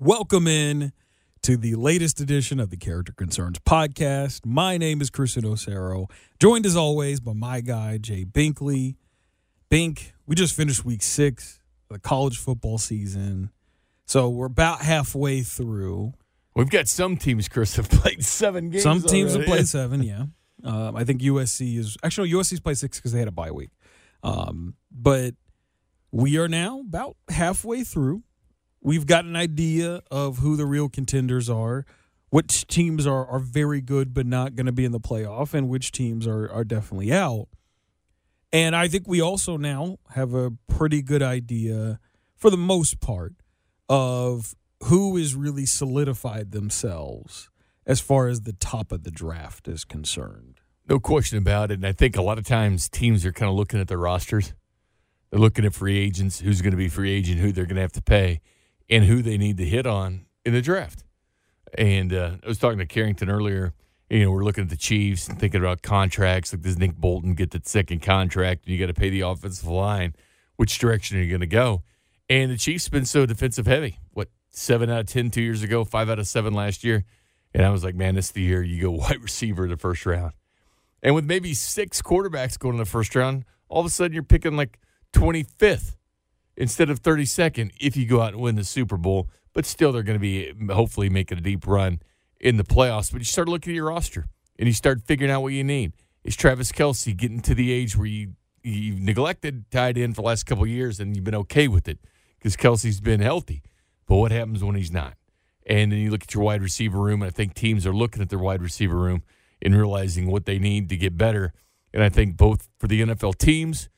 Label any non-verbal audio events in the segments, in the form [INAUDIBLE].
Welcome in to the latest edition of the Character Concerns podcast. My name is Chris Osero, joined as always by my guy, Jay Binkley. Bink, we just finished week six of the college football season. So we're about halfway through. We've got some teams, Chris, have played seven games. Some teams already. have played [LAUGHS] seven, yeah. Um, I think USC is actually no, USC's played six because they had a bye week. Um, but we are now about halfway through. We've got an idea of who the real contenders are, which teams are are very good but not going to be in the playoff, and which teams are are definitely out. And I think we also now have a pretty good idea, for the most part, of who has really solidified themselves as far as the top of the draft is concerned. No question about it. And I think a lot of times teams are kind of looking at their rosters. They're looking at free agents, who's going to be free agent, who they're going to have to pay, and who they need to hit on in the draft. And uh, I was talking to Carrington earlier. You know, we're looking at the Chiefs and thinking about contracts. Like, does Nick Bolton get the second contract? And you got to pay the offensive line. Which direction are you going to go? And the Chiefs have been so defensive heavy. What, seven out of 10 two years ago, five out of seven last year? And I was like, man, this is the year you go [LAUGHS] wide receiver in the first round. And with maybe six quarterbacks going in the first round, all of a sudden you're picking like 25th instead of 32nd if you go out and win the Super Bowl. But still, they're going to be hopefully making a deep run in the playoffs. But you start looking at your roster and you start figuring out what you need. Is Travis Kelce getting to the age where you you've neglected tight end for the last couple years and you've been okay with it because Kelce's been healthy? But what happens when he's not? And then you look at your wide receiver room, and I think teams are looking at their wide receiver room and realizing what they need to get better. And I think both for the NFL teams,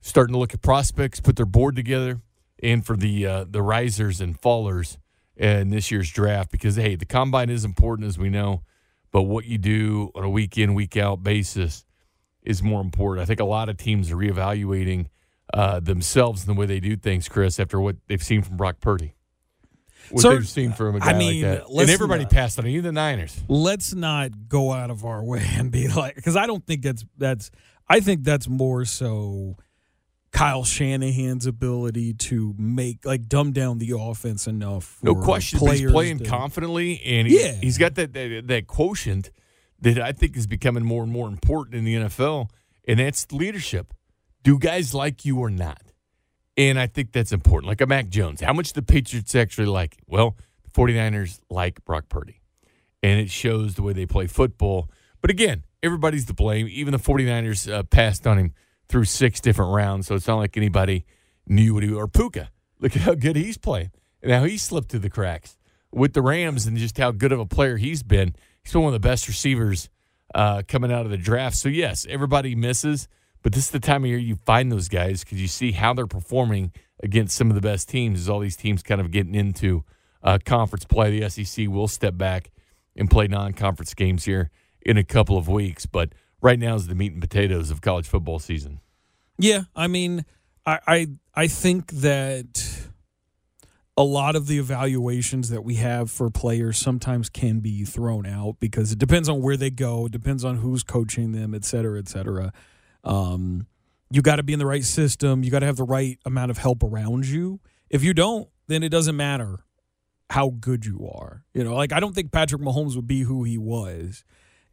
starting to look at prospects, put their board together, and for the uh, the risers and fallers in this year's draft, because hey, the combine is important as we know, but what you do on a week in week out basis is more important. I think a lot of teams are reevaluating uh, themselves and the way they do things, Chris, after what they've seen from Brock Purdy. What So, they've seen from a guy I mean, like that. And everybody not- passed on even the Niners. let's not go out of our way [LAUGHS] and be like because I don't think that's that's I think that's more so Kyle Shanahan's ability to make like dumb down the offense enough. No question. He's playing to- confidently, and he, Yeah. he's got that, that that quotient that I think is becoming more and more important in the NFL, and that's leadership. Do guys like you or not? And I think that's important. Like a Mac Jones, how much the Patriots actually like? it? Well, the 49ers like Brock Purdy, and it shows the way they play football. But again, everybody's to blame. Even the 49ers uh, passed on him through six different rounds, so it's not like anybody knew what he or Puka. Look at how good he's playing and how he slipped through the cracks with the Rams and just how good of a player he's been. He's been one of the best receivers uh, coming out of the draft. So yes, everybody misses, but this is the time of year you find those guys because you see how they're performing against some of the best teams. As all these teams kind of getting into uh, conference play, the SEC will step back and play non-conference games here in a couple of weeks. But right now is the meat and potatoes of college football season. Yeah, I mean, I, I I think that a lot of the evaluations that we have for players sometimes can be thrown out because it depends on where they go, it depends on who's coaching them, et cetera, et cetera. Um, you got to be in the right system. You got to have the right amount of help around you. If you don't, then it doesn't matter how good you are. You know, like I don't think Patrick Mahomes would be who he was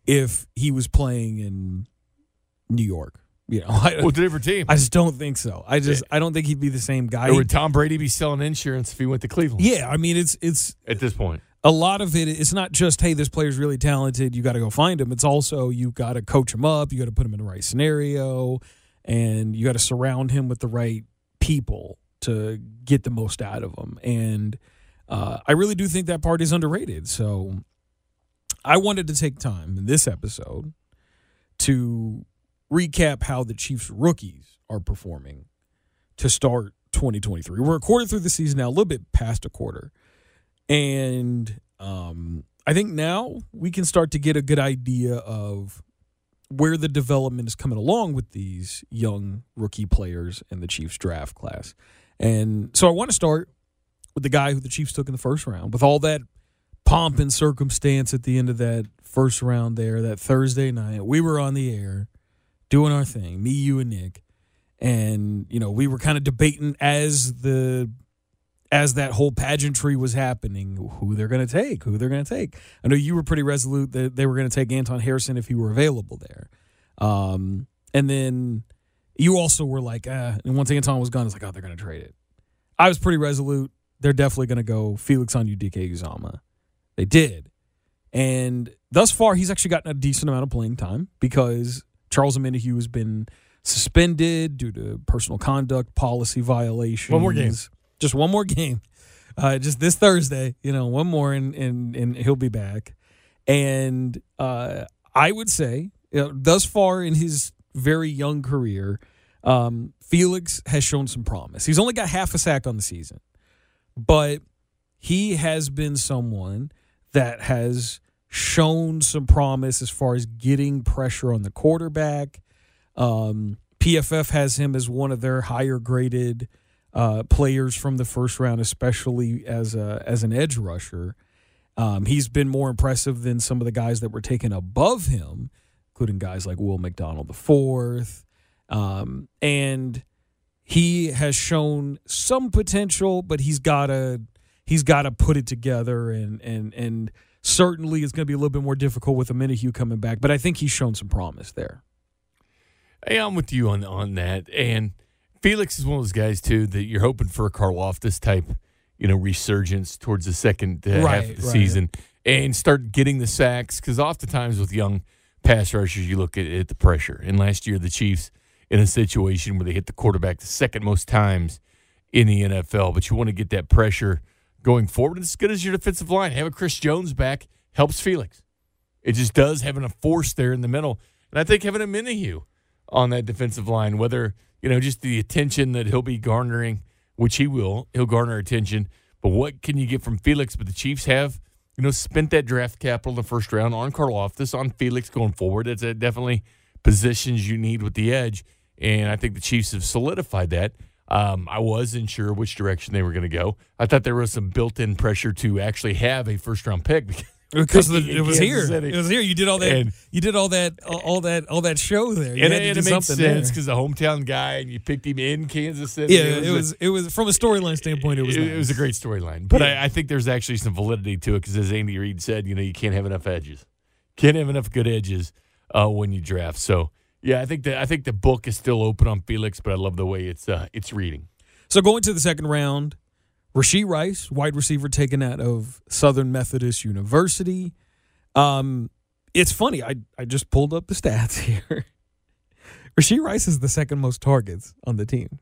if he was playing in New York. You know, [LAUGHS] I, Well, a different team. I just don't think so. I just I don't think he'd be the same guy. or would Tom Brady be selling insurance if he went to Cleveland Yeah, I mean it's it's at this point? a lot of it. It's not just hey, this player's really talented. You got to go find him. It's also you got to coach him up. You got to put him in the right scenario, and you got to surround him with the right people to get the most out of him. And uh, I really do think that part is underrated. So I wanted to take time in this episode to recap how the Chiefs rookies are performing to start 2023. We're a quarter through the season now, a little bit past a quarter. And um, I think now we can start to get a good idea of where the development is coming along with these young rookie players in the Chiefs draft class. And so I want to start with the guy who the Chiefs took in the first round, with all that pomp and circumstance at the end of that first round there, that Thursday night. We were on the air doing our thing, me, you, and Nick. And, you know, we were kind of debating as the as that whole pageantry was happening, who they're going to take, who they're going to take. I know you were pretty resolute that they were going to take Anton Harrison if he were available there. Um, and then you also were like, uh, and once Anton was gone, it's like, oh, they're going to trade it. I was pretty resolute. They're definitely going to go Felix Anudike-Uzomah. They did. And thus far, he's actually gotten a decent amount of playing time because Charles Omenihu has been suspended due to personal conduct policy violations. One more game. Just one more game. Uh, just this Thursday, you know, one more and, and, and he'll be back. And uh, I would say, you know, thus far in his very young career, um, Felix has shown some promise. He's only got half a sack on the season, but he has been someone that has shown some promise as far as getting pressure on the quarterback. Um, PFF has him as one of their higher graded uh, players from the first round, especially as a as an edge rusher. Um, he's been more impressive than some of the guys that were taken above him, including guys like Will McDonald the fourth, um, and he has shown some potential, but he's got to he's got to put it together, and and and certainly it's going to be a little bit more difficult with Omenihu coming back. But I think he's shown some promise there. Hey, I'm with you on on that. And Felix is one of those guys too that you're hoping for a Karlaftis type, you know, resurgence towards the second uh, Right, half of the right. season and start getting the sacks because oftentimes with young pass rushers you look at, at the pressure. And last year the Chiefs in a situation where they hit the quarterback the second most times in the NFL, but you want to get that pressure going forward. And as good as your defensive line, having Chris Jones back helps Felix. It just does having a force there in the middle. And I think having Omenihu on that defensive line, whether, you know, just the attention that he'll be garnering, which he will, he'll garner attention. But what can you get from Felix? But the Chiefs have, you know, spent that draft capital in the first round on Karlaftis, on Felix going forward. It's uh, definitely positions you need with the edge. And I think the Chiefs have solidified that. Um, I wasn't sure which direction they were going to go. I thought there was some built-in pressure to actually have a first-round pick [LAUGHS] because because in it was Kansas here. City. It was here. You did all that. And- you did all that. All that. All that show there. You and, had to it, do and it makes sense because the hometown guy and you picked him in Kansas City. Yeah, it was. It was from a storyline standpoint. It was. it, nice. was a great storyline, but I, I think there's actually some validity to it because, as Andy Reid said, you know, you can't have enough edges, can't have enough good edges uh, when you draft. So, yeah, I think that I think the book is still open on Felix, but I love the way it's uh, it's reading. So going to the second round, Rasheed Rice, wide receiver taken out of Southern Methodist University. Um, it's funny. I I just pulled up the stats [LAUGHS] here. Rasheed Rice is the second most targets on the team,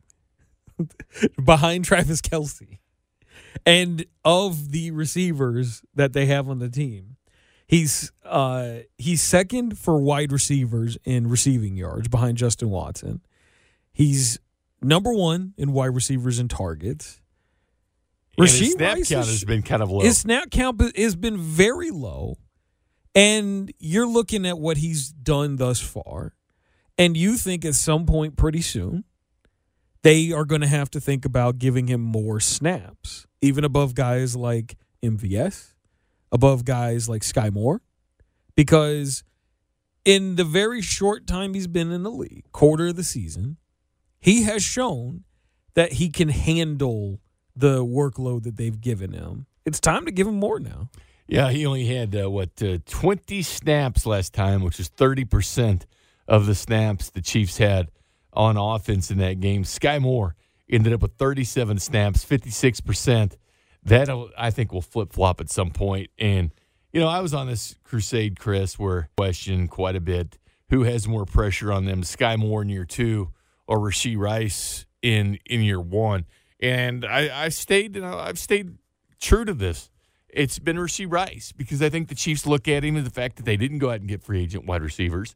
[LAUGHS] behind Travis Kelce. And of the receivers that they have on the team, he's uh, he's second for wide receivers in receiving yards behind Justin Watson. He's number one in wide receivers and targets. Rasheed snap Rice count is- has been kind of low. His snap count has been very low. And you're looking at what he's done thus far. And you think at some point pretty soon, they are going to have to think about giving him more snaps, even above guys like MVS, above guys like Skyy Moore. Because in the very short time he's been in the league, quarter of the season, he has shown that he can handle the workload that they've given him. It's time to give him more now. Yeah, he only had uh, what uh, twenty snaps last time, which is thirty percent of the snaps the Chiefs had on offense in that game. Skyy Moore ended up with thirty-seven snaps, fifty-six percent. That I think will flip flop at some point. And you know, I was on this crusade, Chris, where question quite a bit who has more pressure on them, Skyy Moore in year two or Rasheed Rice in in year one. And I, I stayed, and I've stayed true to this it's been Rasheed Rice because I think the Chiefs look at him and the fact that they didn't go out and get free agent wide receivers,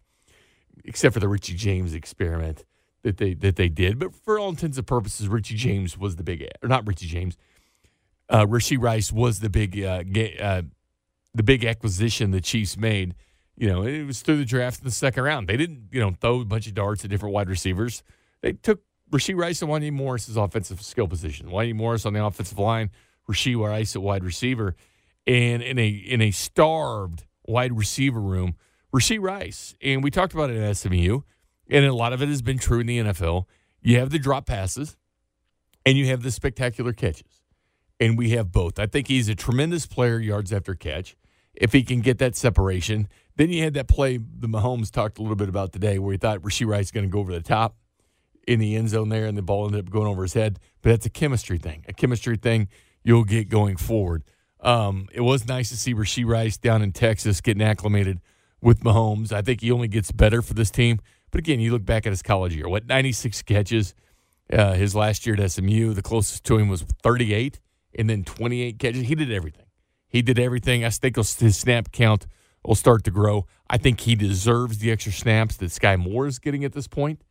except for the Richie James experiment that they that they did. But for all intents and purposes, Richie James was the big or not Richie James. Uh, Rasheed Rice was the big uh, ga- uh, the big acquisition the Chiefs made. You know, it was through the draft in the second round. They didn't, you know, throw a bunch of darts at different wide receivers. They took Rasheed Rice and Wanya Morris's offensive skill position. Wanya Morris on the offensive line, Rasheed Rice at wide receiver and in a in a starved wide receiver room, Rasheed Rice. And we talked about it at SMU, and a lot of it has been true in the NFL. You have the drop passes, and you have the spectacular catches. And we have both. I think he's a tremendous player, yards after catch. If he can get that separation, then you had that play the Mahomes talked a little bit about today, where he thought Rashee Rice going to go over the top in the end zone there, and the ball ended up going over his head. But that's a chemistry thing, a chemistry thing you'll get going forward. Um, it was nice to see Rashee Rice down in Texas getting acclimated with Mahomes. I think he only gets better for this team. But again, you look back at his college year, what, 96 catches uh, his last year at SMU. The closest to him was 38 and then 28 catches. He did everything. He did everything. I think his snap count will start to grow. I think he deserves the extra snaps that Skyy Moore is getting at this point,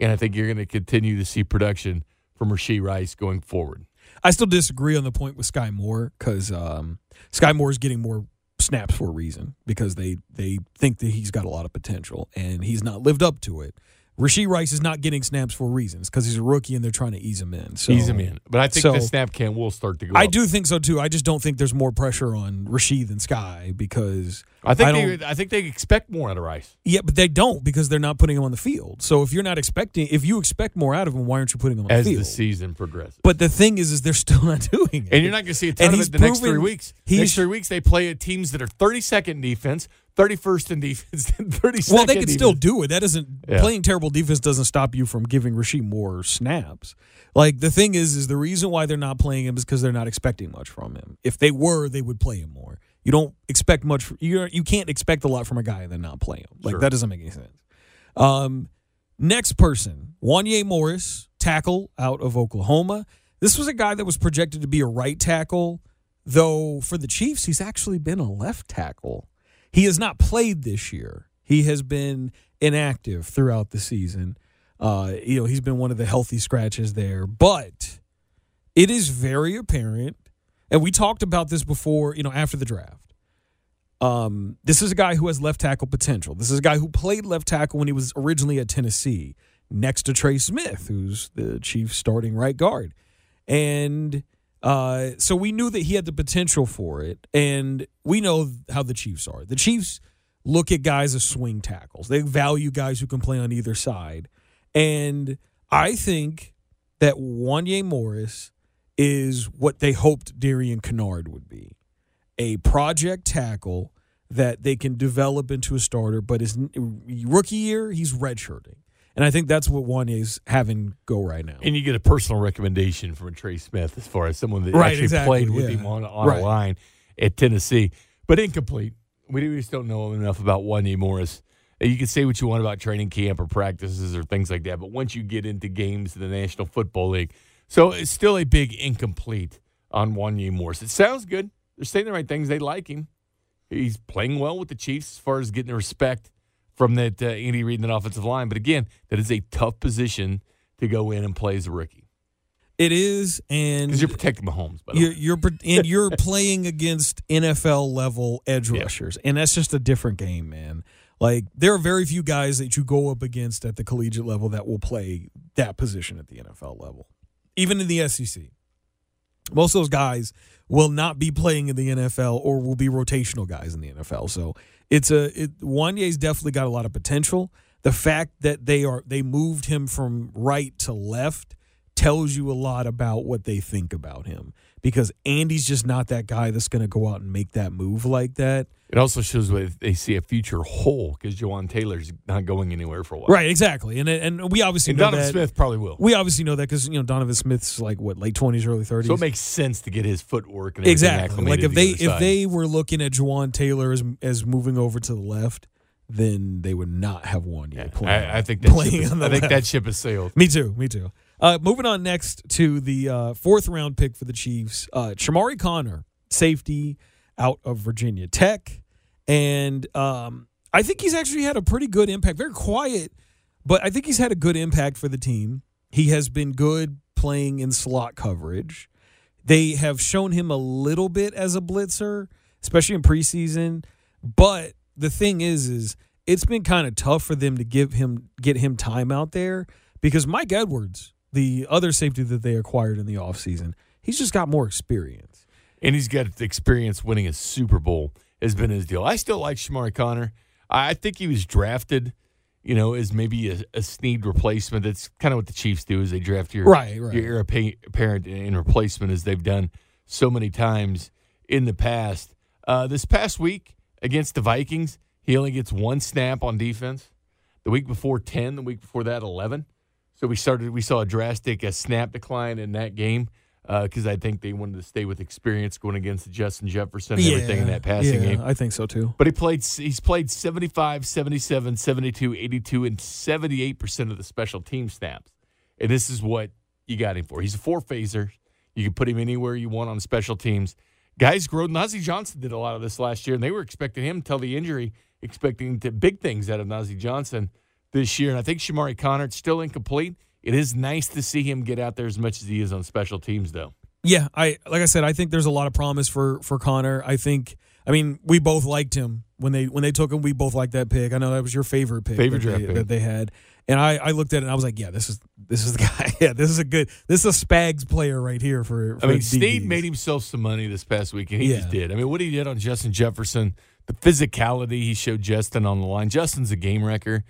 and I think you're going to continue to see production from Rashee Rice going forward. I still disagree on the point with Skyy Moore because um, Skyy Moore is getting more snaps for a reason because they they think that he's got a lot of potential and he's not lived up to it. Rashee Rice is not getting snaps for reasons because he's a rookie and they're trying to ease him in. So, ease him in, but I think so, the snap count will start to go. I up. do think so too. I just don't think there's more pressure on Rashee than Skyy because I think I they, I think they expect more out of Rice. yeah, but they don't because they're not putting him on the field. So if you're not expecting, if you expect more out of him, why aren't you putting him on as the field as the season progresses. But the thing is, is they're still [LAUGHS] not doing it. And you're not going to see a ton And of it the next three weeks. next three weeks, they play at teams that are 32nd defense, 31st in defense, 32nd. Well, they can still do it. That doesn't Yeah. playing terrible defense doesn't stop you from giving Rasheed more snaps. Like the thing is, is the reason why they're not playing him is because they're not expecting much from him. If they were, they would play him more. You don't expect much. You you can't expect a lot from a guy and then not play him. Like Sure. that doesn't make any sense. Um, next person, Wanya Morris, tackle out of Oklahoma. This was a guy that was projected to be a right tackle, though for the Chiefs, he's actually been a left tackle. He has not played this year. He has been inactive throughout the season. Uh, you know, he's been one of the healthy scratches there, but it is very apparent, and we talked about this before. You know, after the draft. Um, this is a guy who has left tackle potential. This is a guy who played left tackle when he was originally at Tennessee, next to Trey Smith, who's the Chiefs' starting right guard. And uh, so we knew that he had the potential for it. And we know how the Chiefs are. The Chiefs look at guys as swing tackles, they value guys who can play on either side. And I think that Wanya Morris is what they hoped Darian Kinnard would be a project tackle that they can develop into a starter, but his rookie year, he's redshirting. And I think that's what one is having go right now. And you get a personal recommendation from Trey Smith as far as someone that Right, actually exactly, played with yeah. him on, on Right. a line at Tennessee, but incomplete. We just don't know enough about Wanya Morris. You can say what you want about training camp or practices or things like that, but once you get into games in the National Football League, so it's still a big incomplete on Wanya Morris. It sounds good. They're saying the right things. They like him. He's playing well with the Chiefs as far as getting the respect from that uh, Andy Reid and that offensive line. But again, that is a tough position to go in and play as a rookie it is, and because you're protecting Mahomes. By the you're way. you're and you're playing against NFL level edge Yeah. rushers, and that's just a different game, man. Like there are very few guys that you go up against at the collegiate level that will play that position at the NFL level, even in the SEC. Most of those guys will not be playing in the NFL or will be rotational guys in the NFL. So it's a it, Wanya's definitely got a lot of potential. The fact that they are they moved him from right to left tells you a lot about what they think about him because Andy's just not that guy that's going to go out and make that move like that. it also shows what they see a future hole because Jawaan Taylor's not going anywhere for a while. Right, exactly. And and we obviously And know Donovan that. Smith probably will. We obviously know that because you know Donovan Smith's like what late twenties, early thirties. So it makes sense to get his footwork and exactly. Like if they the if they were looking at Jawaan Taylor as as moving over to the left, then they would not have one yet. playing, I, I think that playing ship is, I think that ship has sailed. Me too. Me too. Uh, moving on next to the uh, fourth round pick for the Chiefs, uh, Chamarri Conner, safety out of Virginia Tech, and um, I think he's actually had a pretty good impact. Very quiet, but I think he's had a good impact for the team. He has been good playing in slot coverage. They have shown him a little bit as a blitzer, especially in preseason. But the thing is, is it's been kind of tough for them to give him get him time out there because Mike Edwards, the other safety that they acquired in the offseason, he's just got more experience. and he's got experience winning a Super Bowl has been his deal. I still like Chamarri Conner. I think he was drafted, you know, as maybe a, a Sneed replacement. That's kind of what the Chiefs do is they draft your Right, right. your heir apparent in replacement as they've done so many times in the past. Uh, this past week against the Vikings, he only gets one snap on defense. The week before, 10. The week before that, 11. So we started. We saw a drastic a snap decline in that game because uh, I think they wanted to stay with experience going against Justin Jefferson and yeah, everything in that passing yeah, game. I think so too. But he played he's played 75, 77, 72, 82 and 78% of the special team snaps. And this is what you got him for. He's a four phaser. You can put him anywhere you want on special teams. Guys grow. Nazeeh Johnson did a lot of this last year, and they were expecting him until the injury, expecting to, big things out of Nazeeh Johnson this year. And I think Chamarri Conner, it's still incomplete. It is nice to see him get out there as much as he is on special teams, though. Yeah, I like I said, I think there's a lot of promise for for Conner. I think, I mean, we both liked him when they when they took him. We both liked that pick. I know that was your favorite pick, favorite that, draft they, pick. that they had. And I, I looked at it and I was like, yeah, this is this is the [LAUGHS] guy. Yeah, this is a good this is a Spags player right here for. for I mean. Sneed made himself some money this past week, and he Yeah. just did. I mean, what he did on Justin Jefferson, the physicality he showed Justin on the line. Justin's a game wrecker,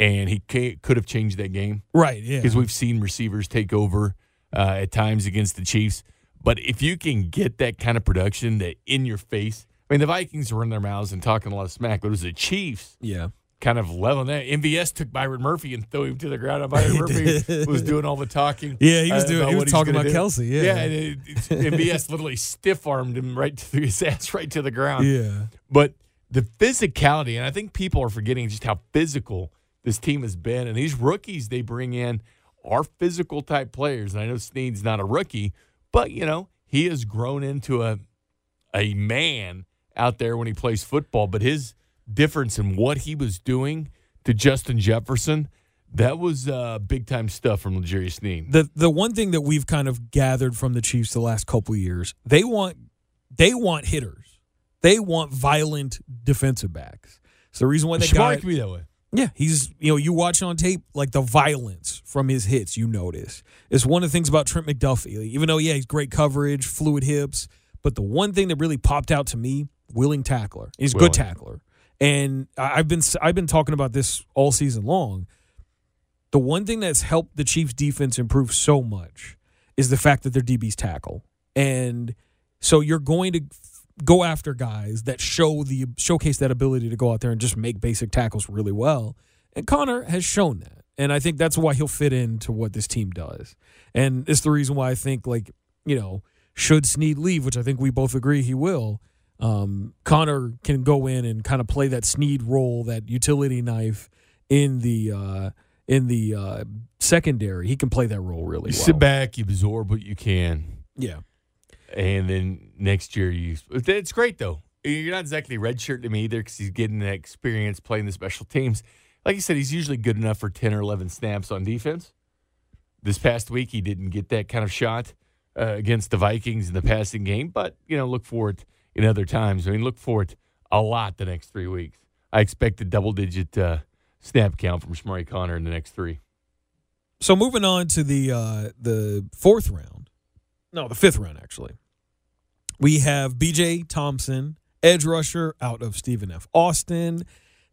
and he could have changed that game right. Yeah, because we've seen receivers take over uh, at times against the Chiefs. But if you can get that kind of production that in your face, I mean, the Vikings were in their mouths and talking a lot of smack, but it was the Chiefs yeah. kind of leveling that. MVS took Byron Murphy and threw him to the ground. And Byron [LAUGHS] Murphy was doing all the talking. Yeah, he was uh, doing- he was talking about do. Kelce, yeah. yeah. And it, MVS literally stiff armed him right to his [LAUGHS] ass, right to the ground. Yeah. But the physicality, and I think people are forgetting just how physical this team has been. And these rookies they bring in are physical type players. And I know Sneed's not a rookie, but you know he has grown into a a man out there when he plays football. But his difference in what he was doing to Justin Jefferson, that was uh, big time stuff from L'Jarius Sneed. The the one thing that we've kind of gathered from the Chiefs the last couple of years, they want they want hitters. They want violent defensive backs. It's the reason why they got can be that way. Yeah, he's you know you watch on tape like the violence from his hits. You notice it's one of the things about Trent McDuffie. Even though yeah he's great coverage, fluid hips, but the one thing that really popped out to me, willing tackler. He's a good tackler, and I've been I've been talking about this all season long. The one thing that's helped the Chiefs defense improve so much is the fact that their DBs tackle, and so you're going to go after guys that show the showcase that ability to go out there and just make basic tackles really well. And Conner has shown that. And I think that's why he'll fit into what this team does. And it's the reason why I think like, you know, should Sneed leave, which I think we both agree he will, um, Conner can go in and kind of play that Sneed role, that utility knife in the uh in the uh secondary. He can play that role really You well. sit back, you absorb what you can. Yeah. And then next year you it's great though. You're not exactly redshirt to me either because he's getting that experience playing the special teams. Like you said he's usually good enough for 10 or 11 snaps on defense. This past week he didn't get that kind of shot uh, against the vikings in the passing game but you know look for it in other times. I mean look for it a lot the next three weeks. I expect a double digit uh, snap count from Chamarri Conner in the next three. So moving on to the uh, the fourth round, no, the fifth round actually. We have B.J. Thompson, edge rusher out of Stephen F. Austin.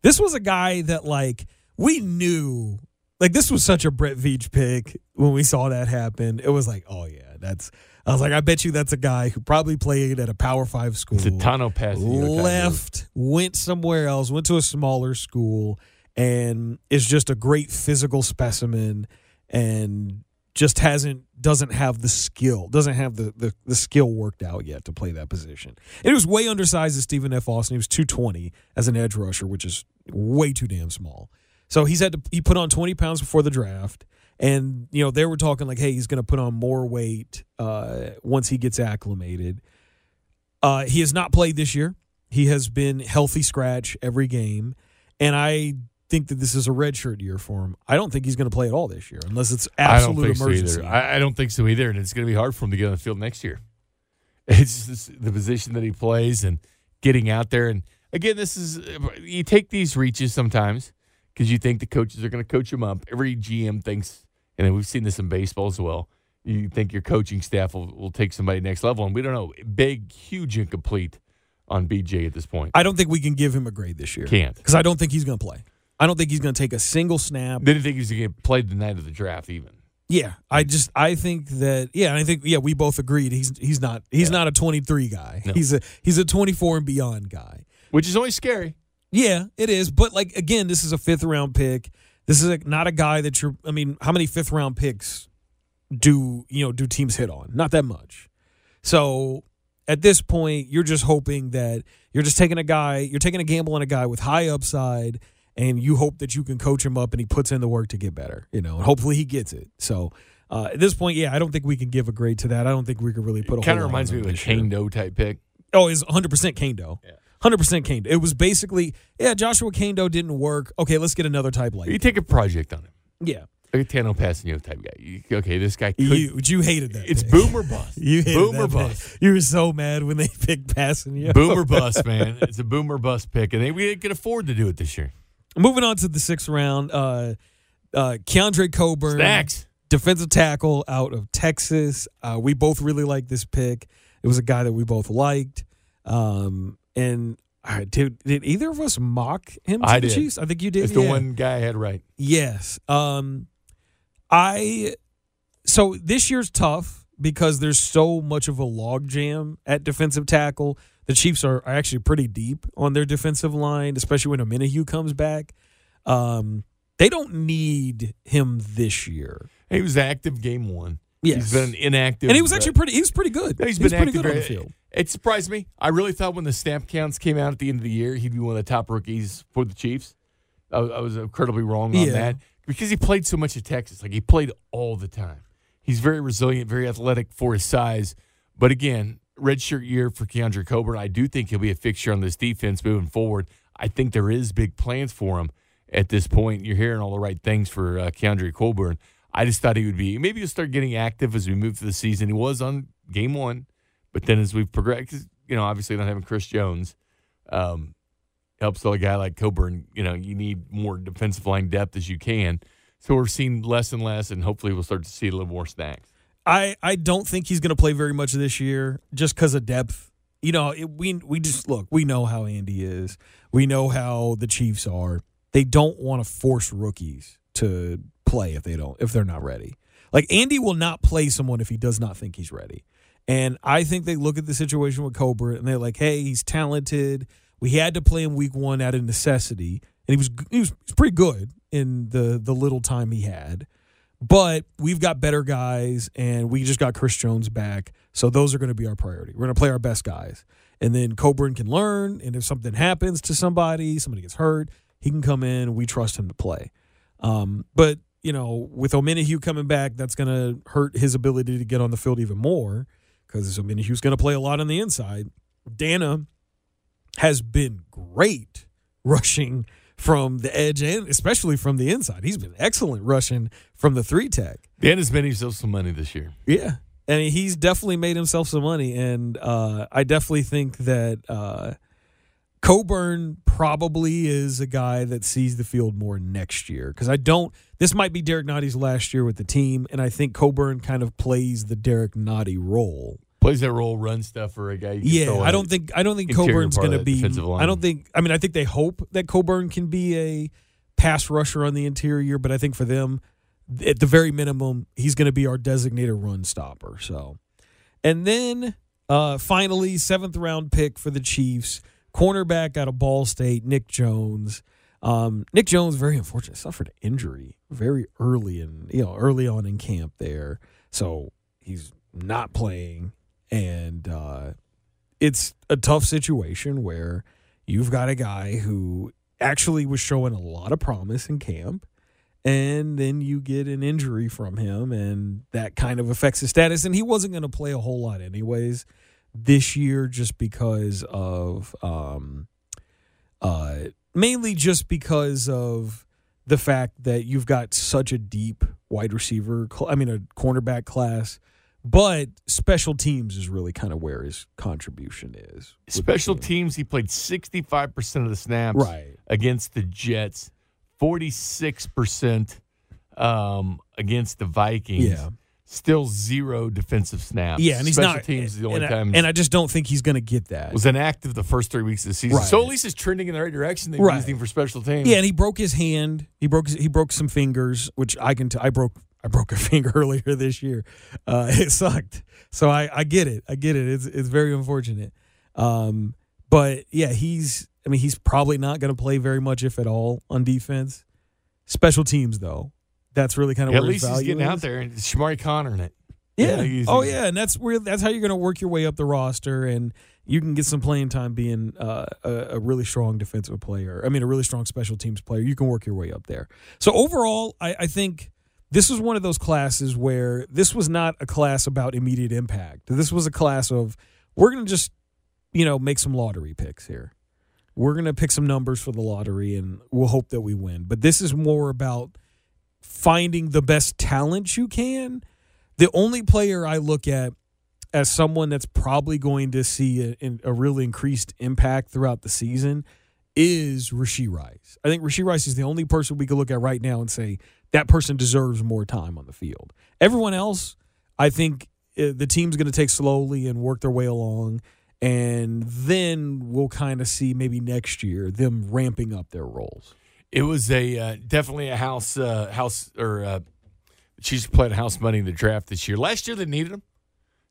This was a guy that like we knew, like this was such a Brett Veach pick when we saw that happen. It was like, oh yeah, that's. I was like, I bet you that's a guy who probably played at a Power Five school it's a Tano pass left, went somewhere else, went to a smaller school, and is just a great physical specimen and just hasn't doesn't have the skill, doesn't have the, the, the skill worked out yet to play that position. He was way undersized as Stephen F. Austin. He was 220 as an edge rusher, which is way too damn small. So he's had to he put on 20 pounds before the draft. And, you know, they were talking like, hey, he's gonna put on more weight uh, once he gets acclimated. Uh, he has not played this year. He has been healthy scratch every game, and I think that this is a redshirt year for him. I don't think he's going to play at all this year unless it's absolute so emergency. either. I, I don't think so either, and it's going to be hard for him to get on the field next year. [LAUGHS] It's just the position that he plays and getting out there. And again, this is you take these reaches sometimes because you think the coaches are going to coach him up. Every GM thinks, and we've seen this in baseball as well. You think your coaching staff will, will take somebody next level, and we don't know. Big, huge incomplete on BJ at this point. I don't think we can give him a grade this year Can't. because I don't think he's going to play. I don't think he's going to take a single snap. Didn't think he was going to get played the night of the draft, even. Yeah, I just I think that yeah, I think yeah, we both agreed he's he's not he's Yeah. not a 23 guy. No. He's a he's a 24 and beyond guy. which is always scary. Yeah, it is, but like again, this is a fifth round pick. This is a, not a guy that you're I mean, how many fifth round picks do, you know, do teams hit on? Not that much. So, at this point, you're just hoping that you're just taking a guy, you're taking a gamble on a guy with high upside and you hope that you can coach him up and he puts in the work to get better, you know, and hopefully he gets it. So, uh, at this point, yeah, I don't think we can give a grade to that. I don't think we could really put a Kind of reminds me of a. Kaindoh type pick. Oh, it's 100% Kaindoh. Yeah. 100% Kane. It was basically, yeah, Joshua Kaindoh didn't work. Okay, let's get another type like You take a project on him, Yeah. like a Tanoh Kpassagnon type guy. Okay, this guy could. You, you hated that. it's pick. boom or [LAUGHS] bust. You hated boom that or pick. bust. You were so mad when they [LAUGHS] picked passing you. Boom or bust, man. It's a boomer bust pick, and they we could afford to do it this year. Moving on to the sixth round, uh, uh, Keondre Coburn, Snacks. defensive tackle out of Texas. Uh, we both really liked this pick. It was a guy that we both liked. Um, and uh, did, did either of us mock him to I the did. Chiefs? I think you did. It's the yeah. one guy I had right. Yes. Um I so this year's tough because there's so much of a logjam at defensive tackle. The Chiefs are, are actually pretty deep on their defensive line, especially when Omenihu comes back. Um they don't need him this year. He was active game one. Yes. He's been inactive. and he was actually pretty he was pretty good. He's He was been pretty good on the field. It surprised me. I really thought when the snap counts came out at the end of the year, he'd be one of the top rookies for the Chiefs. I, was- I was incredibly wrong on Yeah. that because he played so much at Texas. Like he played all the time. He's very resilient, very athletic for his size. But again, redshirt year for Keondre Coburn. I do think he'll be a fixture on this defense moving forward. I think there is big plans for him at this point. You're hearing all the right things for uh, Keondre Coburn. I just thought he would be. Maybe he'll start getting active as we move through the season. He was on game one, but then as we've progressed, you know, obviously not having Chris Jones um, helps a guy like Coburn. You know, you need more defensive line depth as you can. So we're seeing less and less, and hopefully we'll start to see a little more snacks. I, I don't think he's going to play very much this year just because of depth. You know, it, we we just look. We know how Andy is. We know how the Chiefs are. They don't want to force rookies to play if they don't if they're not ready. Like Andy will not play someone if he does not think he's ready. And I think they look at the situation with Cobra and they're like, "Hey, he's talented. We had to play him week one out of necessity, and he was he was, he was pretty good in the the little time he had." But we've got better guys, and we just got Chris Jones back. So those are going to be our priority. We're going to play our best guys. And then Coburn can learn. And if something happens to somebody, somebody gets hurt, he can come in. We trust him to play. Um, but, you know, with Omenihu coming back, that's going to hurt his ability to get on the field even more because Omenihu's going to play a lot on the inside. Dana has been great [LAUGHS] rushing from the edge and especially from the inside. He's been excellent rushing from the three tech. Dan has made himself some money this year. Yeah. And he's definitely made himself some money. And uh, I definitely think that uh, Coburn probably is a guy that sees the field more next year. Because I don't, this might be Derrick Nnadi's last year with the team. And I think Coburn kind of plays the Derrick Nnadi role. Plays that role, run stuff for a guy. Yeah, I don't think I don't think Coburn's going to be. I don't think. I mean, I think they hope that Coburn can be a pass rusher on the interior, but I think for them, at the very minimum, he's going to be our designated run stopper. So, and then uh, finally, seventh round pick for the Chiefs, cornerback out of Ball State, Nick Jones. Um, Nick Jones, very unfortunate, suffered an injury very early in you know early on in camp there, so he's not playing, and uh, it's a tough situation where you've got a guy who actually was showing a lot of promise in camp and then you get an injury from him and that kind of affects his status. And he wasn't going to play a whole lot anyways this year just because of um uh mainly just because of the fact that you've got such a deep wide receiver I mean a cornerback class but special teams is really kind of where his contribution is Special team. teams, he played 65% of the snaps right against the Jets, 46% um, against the Vikings. Yeah. Still zero defensive snaps. Yeah, and he's Special not. teams is the only and, I, time and I just don't think he's going to get that. was inactive the first three weeks of the season. Right. So at least it's trending in the right direction. They Right. used him for special teams. yeah, and he broke his hand. He broke. His, he broke some fingers, which I can. T- I broke. I broke a [LAUGHS] finger earlier this year. Uh, it sucked. So I, I get it. I get it. It's it's very unfortunate. Um, but yeah, he's. I mean, he's probably not going to play very much, if at all, on defense. Special teams, though, that's really kind of Yeah, where at least he's getting is. out there and Chamarri Conner in it. Yeah. he's- oh yeah, and that's where that's how you're going to work your way up the roster, and you can get some playing time being uh, a, a really strong defensive player. I mean, a really strong special teams player. You can work your way up there. So overall, I, I think this was one of those classes where this was not a class about immediate impact. This was a class of we're going to just you know make some lottery picks here. We're going to pick some numbers for the lottery, and we'll hope that we win. But this is more about finding the best talent you can the only player I look at as someone that's probably going to see a, a really increased impact throughout the season is Rasheed Rice. I think Rasheed Rice is the only person we could look at right now and say that person deserves more time on the field. Everyone else, I think uh, the team's going to take slowly and work their way along. And then we'll kind of see maybe next year them ramping up their roles. It was a uh, definitely a house uh, house or uh, she's playing house money in the draft this year. Last year they needed him,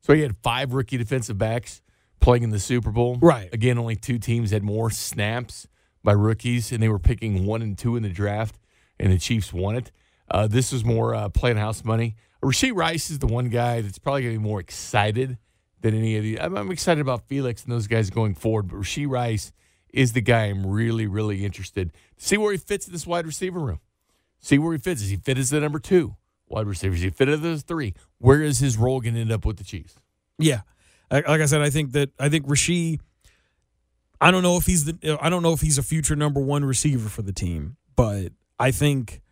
so he had five rookie defensive backs playing in the Super Bowl. Right. Again, only two teams had more snaps by rookies, and they were picking one and two in the draft, and the Chiefs won it. Uh, this was more uh, playing house money. Rasheed Rice is the one guy that's probably going to be more excited than any of the. I'm, I'm excited about Felix and those guys going forward, but Rasheed Rice is the guy I'm really, really interested see where he fits in this wide receiver room. See where he fits. Does he fit as the number two wide receiver? Does he fit as the three? Where is his role going to end up with the Chiefs? Yeah, like I said, I think that I think Rasheed. I don't know if he's the. I don't know if he's a future number one receiver for the team, but I think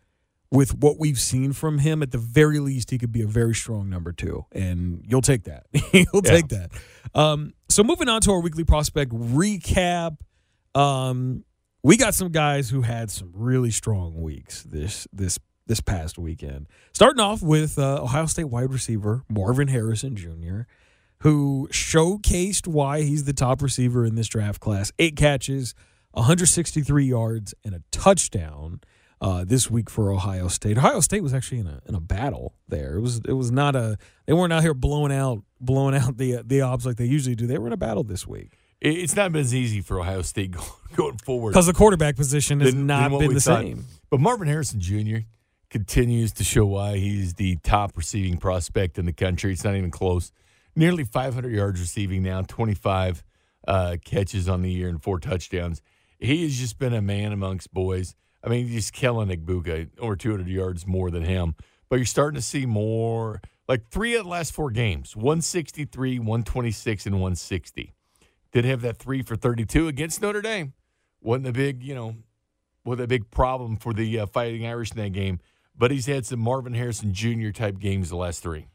with what we've seen from him, at the very least, he could be a very strong number two, and you'll take that. [LAUGHS] you'll Yeah. take that. Um, so moving on to our weekly prospect recap. Um, we got some guys who had some really strong weeks this this this past weekend. Starting off with uh, Ohio State wide receiver Marvin Harrison Jr., who showcased why he's the top receiver in this draft class. Eight catches, 163 yards, and a touchdown uh, this week for Ohio State. Ohio State was actually in a in a battle there. It was it was not a they weren't out here blowing out blowing out the the obs like they usually do. They were in a battle this week It's not been as easy for Ohio State [LAUGHS] go- going forward. because the quarterback position has than- not than been the thought. same. But Marvin Harrison Jr. continues to show why he's the top receiving prospect in the country. It's not even close. Nearly 500 yards receiving now, 25 uh, catches on the year and four touchdowns. He has just been a man amongst boys. I mean, he's killing Egbuka, over 200 yards more than him. But you're starting to see more, like three of the last four games 163, 126, and 160. Did have that three for 32 against Notre Dame. Wasn't a big, you know, with a big problem for the uh, Fighting Irish in that game. But he's had some Marvin Harrison Jr. type games the last three,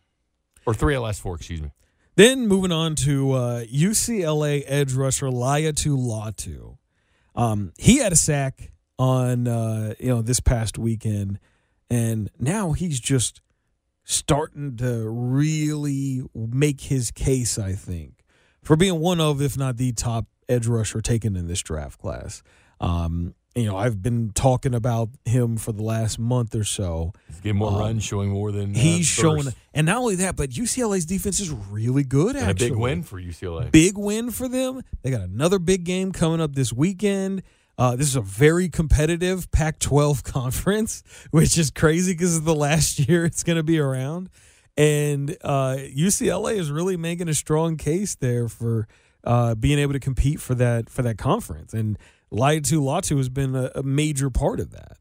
or three of the last four, excuse me. Then moving on to uh, UCLA edge rusher Laiatu Latu. Um, he had a sack on uh, you know this past weekend, and now he's just starting to really make his case. I think for being one of, if not the top edge rusher taken in this draft class. Um, you know, I've been talking about him for the last month or so. He's getting more Um, runs, showing more than uh, He's showing, Burst. and not only that, but UCLA's defense is really good. and a big win for UCLA. big win for them. They got another big game coming up this weekend. Uh, this is a very competitive Pac 12 [LAUGHS] conference, which is crazy because of the last [LAUGHS] year it's going to be around. And uh, UCLA is really making a strong case there for uh, being able to compete for that for that conference. And Laiatu Latu has been a, a major part of that.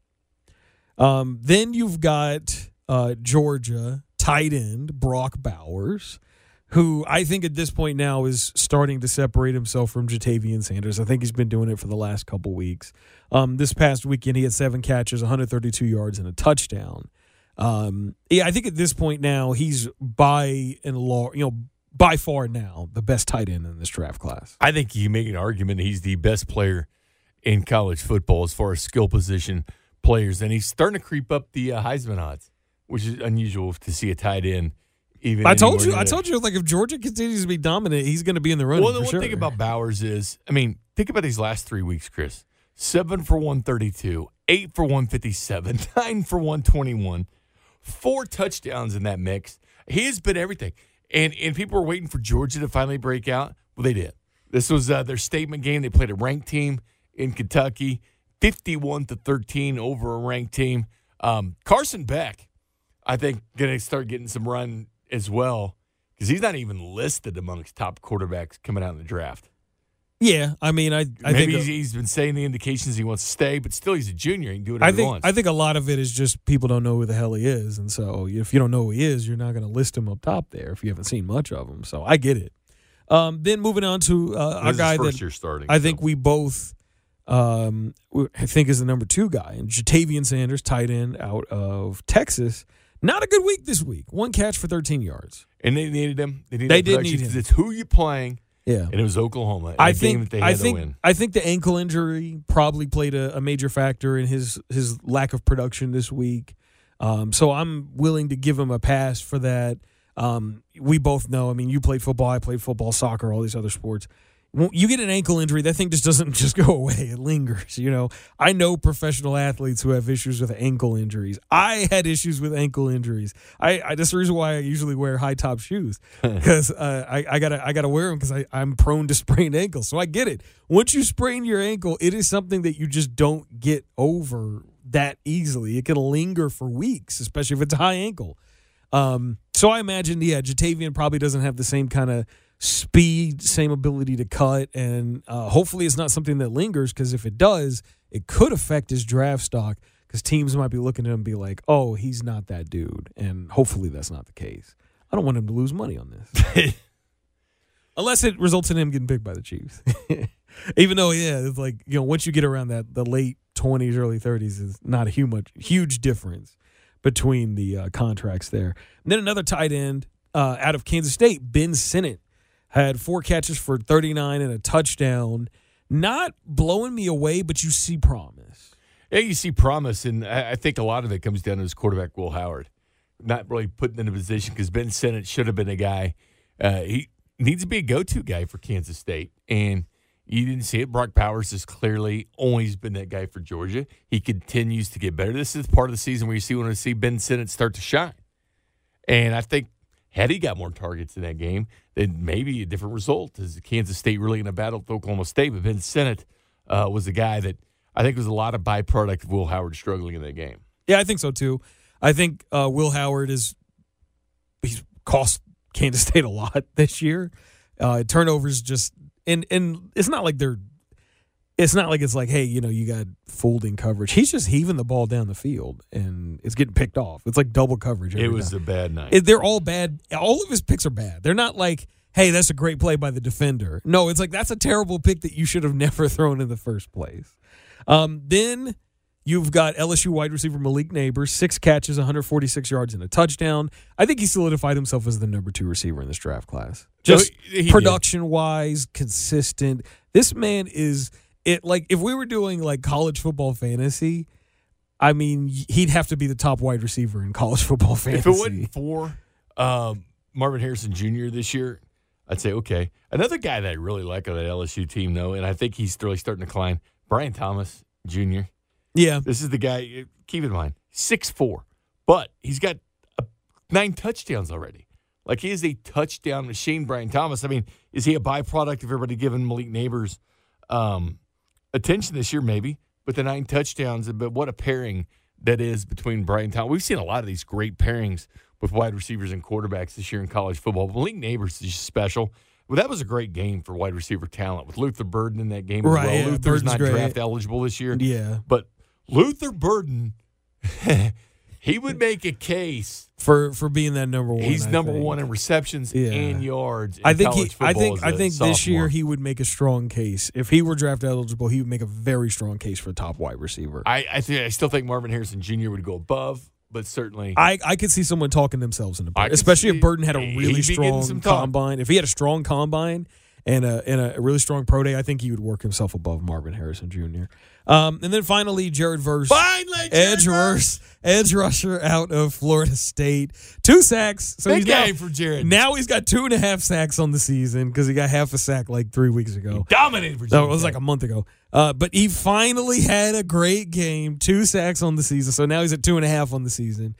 Um, then you've got uh, Georgia tight end Brock Bowers, who I think at this point now is starting to separate himself from Ja'Tavion Sanders. I think he's been doing it for the last couple weeks. Um, this past weekend, he had seven catches, 132 yards, and a touchdown. Um, yeah, I think at this point now he's by and large, you know, by far now the best tight end in this draft class. I think you make an argument he's the best player in college football as far as skill position players, and he's starting to creep up the uh, Heisman odds, which is unusual to see a tight end. Even I told you, I told you, like if Georgia continues to be dominant, he's going to be in the running. Well, the one sure. thing about Bowers is, I mean, think about these last three weeks, Chris. Seven for 132, eight for 157, [LAUGHS] nine for 121, four touchdowns in that mix. He has been everything. And and people were waiting for Georgia to finally break out. Well, they did. This was uh, their statement game. They played a ranked team in Kentucky, 51 to 13 over a ranked team. Um, Carson Beck, I think, going to start getting some run as well because he's not even listed amongst top quarterbacks coming out in the draft. Yeah, I mean, I, I Maybe think he's, he's been saying the indications he wants to stay, but still he's a junior. He can do whatever I he think wants. I think a lot of it is just people don't know who the hell he is, and so if you don't know who he is, you're not going to list him up top there if you haven't seen much of him. So I get it. Um, then moving on to uh, a guy that year starting. I think so. we both um, I think is the number two guy, and Ja'Tavion Sanders, tight end out of Texas. Not a good week this week. One catch for 13 yards. and they needed him. They, needed They did need him. It's who you're playing, Yeah. and it was Oklahoma. I think that they had I to think win. I think the ankle injury probably played a, a major factor in his his lack of production this week. Um, so I'm willing to give him a pass for that. Um, we both know. I mean, you played football, I played football, soccer, all these other sports. When You get an ankle injury, that thing just doesn't [LAUGHS] just go away. It lingers. You know, I know professional athletes who have issues with ankle injuries. I had issues with ankle injuries. I, I that's the reason why I usually wear high top shoes [LAUGHS] because uh, I, I gotta I gotta wear them because I'm prone to [LAUGHS] sprain ankles. So I get it. Once you sprain your ankle, it is something that you just don't get over that easily. It can linger for weeks, especially if it's a high ankle. Um, so I imagine, yeah, Ja'Tavion probably doesn't have the same kind of speed, same ability to cut, and uh, hopefully it's not something that lingers because if it does, it could affect his draft stock because teams might be looking at him and be like, oh, he's not that dude, and hopefully that's not the case. I don't want him to lose money on this. [LAUGHS] Unless it results in him getting picked by the Chiefs. [LAUGHS] Even though, yeah, it's like, you know, once you get around that, the late 20s, early 30s is not a huge, huge difference between the uh, contracts there. And then another tight end uh, out of Kansas State, Ben Sinnott, had four catches for 39 and a touchdown. Not blowing me away, but you see promise. Yeah, you see promise, and I think a lot of it comes down to his quarterback, Will Howard, not really putting in a position because Ben Sinnott should have been a guy. Uh, he needs to be a go-to guy for Kansas State, and you didn't see it. Brock Bowers has clearly always been that guy for Georgia. He continues to get better. This is part of the season where you see want to see Ben Sinnott start to shine, and I think had he got more targets in that game, then maybe a different result. Is Kansas State really in a battle with Oklahoma State? But Ben Sinnott uh, was a guy that I think was a lot of byproduct of Will Howard struggling in that game. Yeah, I think so too. I think uh, Will Howard is he's cost Kansas State a lot [LAUGHS] this year. Uh, turnovers just and and it's not like they're it's not like it's like hey you know you got folding coverage. He's just heaving the ball down the field and it's getting picked off. It's like double coverage. It was time. a bad night. It- they're all bad. All of his picks are bad. They're not like, hey, that's a great play by the defender. No, it's like that's a terrible pick that you should have [LAUGHS] never thrown in the first place. Um, then you've got LSU wide receiver Malik Neighbors, six catches, 146 yards, and a touchdown. I think he solidified himself as the number two receiver in this draft class. Just he did. production wise, consistent. This man is it. Like if we were doing like college football fantasy. I mean, he'd have to be the top wide receiver in college football fantasy. if it wasn't for um, Marvin Harrison Jr. this year, I'd say okay. Another guy that I really like on that LSU team, though, and I think he's really starting to climb. Brian Thomas Jr. Yeah, This is the guy. Keep in mind, six four, but he's got uh, nine touchdowns already. Like he is a touchdown machine. Brian Thomas. I mean, is he a byproduct of everybody giving Malik Neighbors um, attention this year? Maybe, but the nine touchdowns. But what a pairing that is between Brian Thomas. We've seen a lot of these great pairings with wide receivers and quarterbacks this year in college football. Malik Neighbors is just special. Well, that was a great game for wide receiver talent with Luther Burden in that game as Right, well. yeah, Luther's Burden's not great. draft eligible this year. yeah. But Luther Burden, [LAUGHS] he would make a case. For for being that number one, He's I number think. one in receptions Yeah. and yards. In I think he. college I think. as I a think this year he would make a strong case if he were draft eligible. He would make a very strong case for top wide receiver. I I I, think, I still think Marvin Harrison Jr. would go above, but certainly I, I could see someone talking themselves into I Burden, especially see- if Burden had a really strong some talk. combine. If he had a strong combine and a and a really strong pro day, I think he would work himself above Marvin Harrison Jr. Um, and then finally, Jared Verse. finally Edge rush, edge rusher out of Florida State, two sacks. So Big he's now, game for Jared. Now he's got two and a half sacks on the season because he got half a sack like three weeks ago. dominated Virginia. No, it was like a month ago. Uh, but he finally had a great game, two sacks on the season. So now he's at two and a half on the season.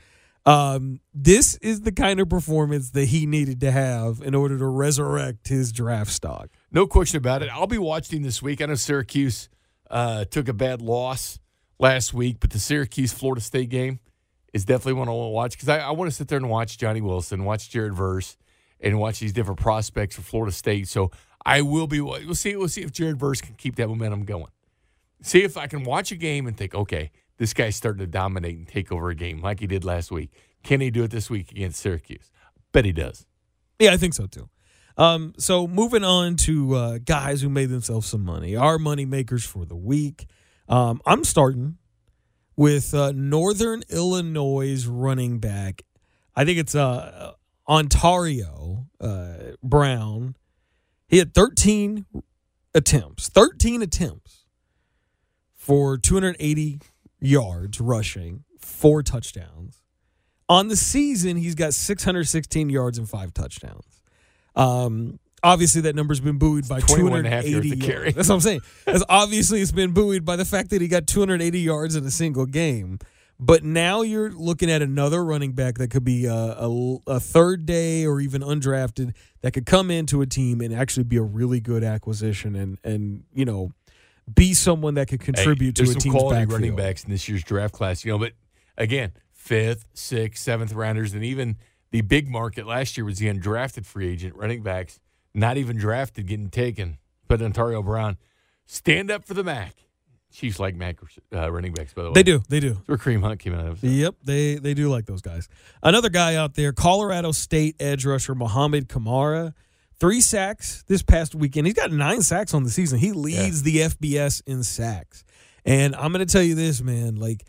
Um, this is the kind of performance that he needed to have in order to resurrect his draft stock. No question about it. I'll be watching this week. I know Syracuse uh, took a bad loss last week, but the Syracuse Florida State game is definitely one I want to watch because I, I want to sit there and watch Johnny Wilson, watch Jared Verse, and watch these different prospects for Florida State. So I will be. We'll see. We'll see if Jared Verse can keep that momentum going. See if I can watch a game and think, okay, this guy's starting to dominate and take over a game like he did last week. Can he do it this week against Syracuse? Bet he does. Yeah, I think so too. Um, so moving on to uh, guys who made themselves some money, our money makers for the week. Um, I'm starting with uh, Northern Illinois running back. I think it's uh, Antario uh, Brown. He had 13 attempts, 13 attempts for 280 yards rushing, four touchdowns. On the season, he's got 616 yards and five touchdowns. Um, obviously, that number's been buoyed by 280 yards. Carry. That's what I'm saying. As obviously, it's been buoyed by the fact that he got 280 yards in a single game. But now you're looking at another running back that could be a, a, a, third day or even undrafted that could come into a team and actually be a really good acquisition and and you know be someone that could contribute hey, to a team's quality backfield. running backs in this year's draft class. You know, but again, fifth, sixth, seventh rounders, and even the big market last year was the undrafted free agent running backs, not even drafted, getting taken. But Antario Brown, stand up for the Mac. Chiefs like Mac uh, running backs, by the way. They do. They do. That's where Kareem Hunt came out of. So. Yep, they they do like those guys. Another guy out there, Colorado State edge rusher Mohamed Kamara, three sacks this past weekend. He's got nine sacks on the season. He leads yeah. the FBS in sacks. And I'm going to tell you this, man. Like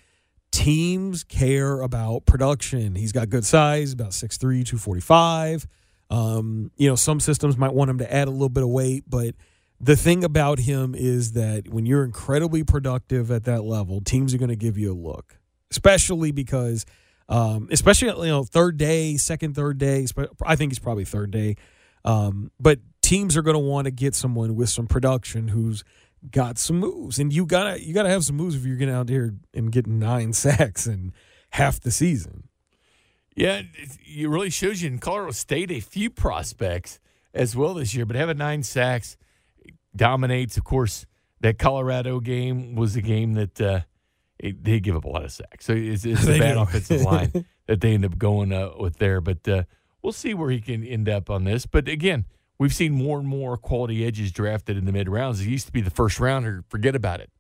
teams care about production. He's got good size, about 6'3", 245. Um, you know, some systems might want him to add a little bit of weight, but the thing about him is that when you're incredibly productive at that level, teams are going to give you a look, especially because, um, especially you know third day, second, third day. I think he's probably third day, um, but teams are going to want to get someone with some production who's got some moves, and you gotta you gotta have some moves if you're getting out here and getting nine [LAUGHS] sacks in half the season. Yeah, it really shows you in Colorado State a few prospects as well this year, but having nine sacks dominates. Of course, that Colorado game was a game that uh, it, they give up a lot of sacks, so it's, it's [LAUGHS] a bad offensive [LAUGHS] line that they end up going uh, with there. But uh, we'll see where he can end up on this. But again, we've seen more and more quality edges drafted in the mid rounds. It used to be the first rounder. Forget about it.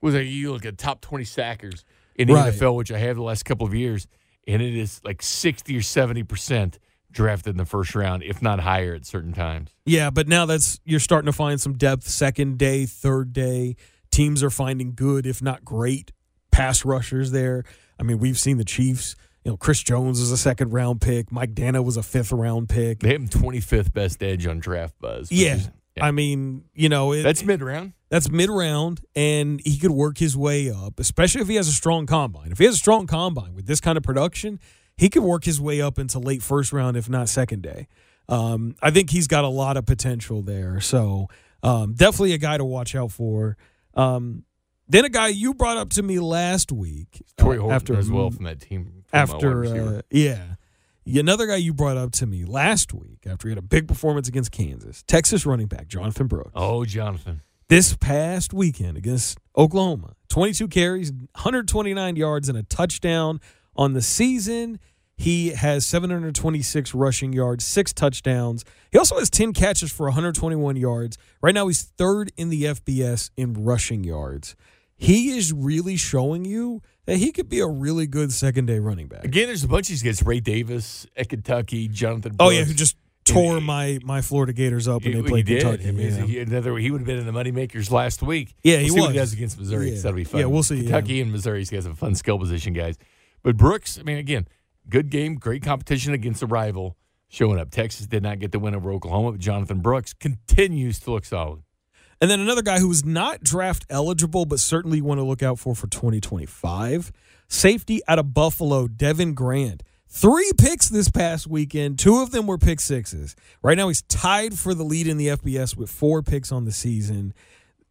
it was like you look at top twenty sackers in the right. NFL, which I have the last couple of years, and it is like sixty or seventy percent drafted in the first round, if not higher at certain times. Yeah, but now that's you're starting to find some depth. Second day, third day, teams are finding good, if not great, pass rushers there. I mean, we've seen the Chiefs you know, Chris Jones was a second round pick. Mike Danna was a fifth round pick. They have him 25th best edge on Draft Buzz. Yeah. Is, yeah. I mean, you know, it, that's mid round. That's mid round, and he could work his way up, especially if he has a strong combine. If he has a strong combine with this kind of production, he could work his way up into late first round, if not second day. Um, I think he's got a lot of potential there. So um, definitely a guy to watch out for. Um, then a guy you brought up to me last week, Tory uh, after as well from that team. After, uh, yeah, another guy you brought up to me last week after he had a big performance against Kansas, Texas running back Jonathan Brooks. Oh, Jonathan! This past weekend against Oklahoma, 22 carries, 129 yards, and a touchdown on the season. He has 726 rushing yards, six touchdowns. He also has 10 catches for 121 yards. Right now, he's third in the FBS in rushing yards he is really showing you that he could be a really good second day running back. Again, there's a bunch of these guys: Ray Davis at Kentucky, Jonathan. Brooks. Oh yeah, who just tore and, my my Florida Gators up when they played Kentucky. I mean, yeah. he, another, he would have been in the money makers last week. Yeah, he we'll was. what he does against Missouri. Yeah. That'll be fun. Yeah, we'll see. Kentucky yeah. and Missouri, these guys have a fun skill position, guys. But Brooks, I mean, again, good game, great competition against a rival showing up. Texas did not get the win over Oklahoma, but Jonathan Brooks continues to look solid. And then another guy who is not draft eligible, but certainly you want to look out for for 2025. Safety out of Buffalo, Devin Grant. Three picks this past weekend. Two of them were pick sixes. Right now, he's tied for the lead in the FBS with four picks on the season.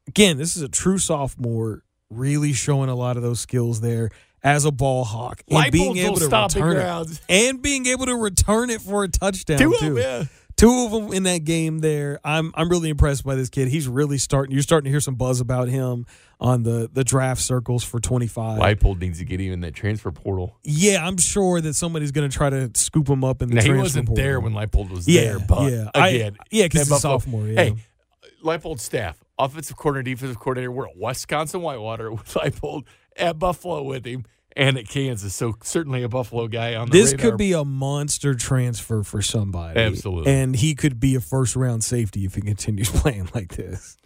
Again, this is a true sophomore, really showing a lot of those skills there. as a ball hawk and being able to return it and being able to return it for a touchdown Two of too. them, yeah. Two of them in that game there. I'm I'm really impressed by this kid. He's really starting. You're starting to hear some buzz about him on the the draft circles for 25. Leipold needs to get him in that transfer portal. Yeah, I'm sure that somebody's going to try to scoop him up in the Now, he transfer wasn't portal. there when Leipold was Yeah, there, but yeah. I- again, yeah, 'cause that he's a sophomore, yeah. Hey, Leipold staff, offensive coordinator, defensive coordinator, we're at Wisconsin Whitewater [LAUGHS] with Leipold at Buffalo with him and at Kansas. So certainly a Buffalo guy on the This radar. could be a monster transfer for somebody. Absolutely. And he could be a first round safety if he continues [LAUGHS] playing like this.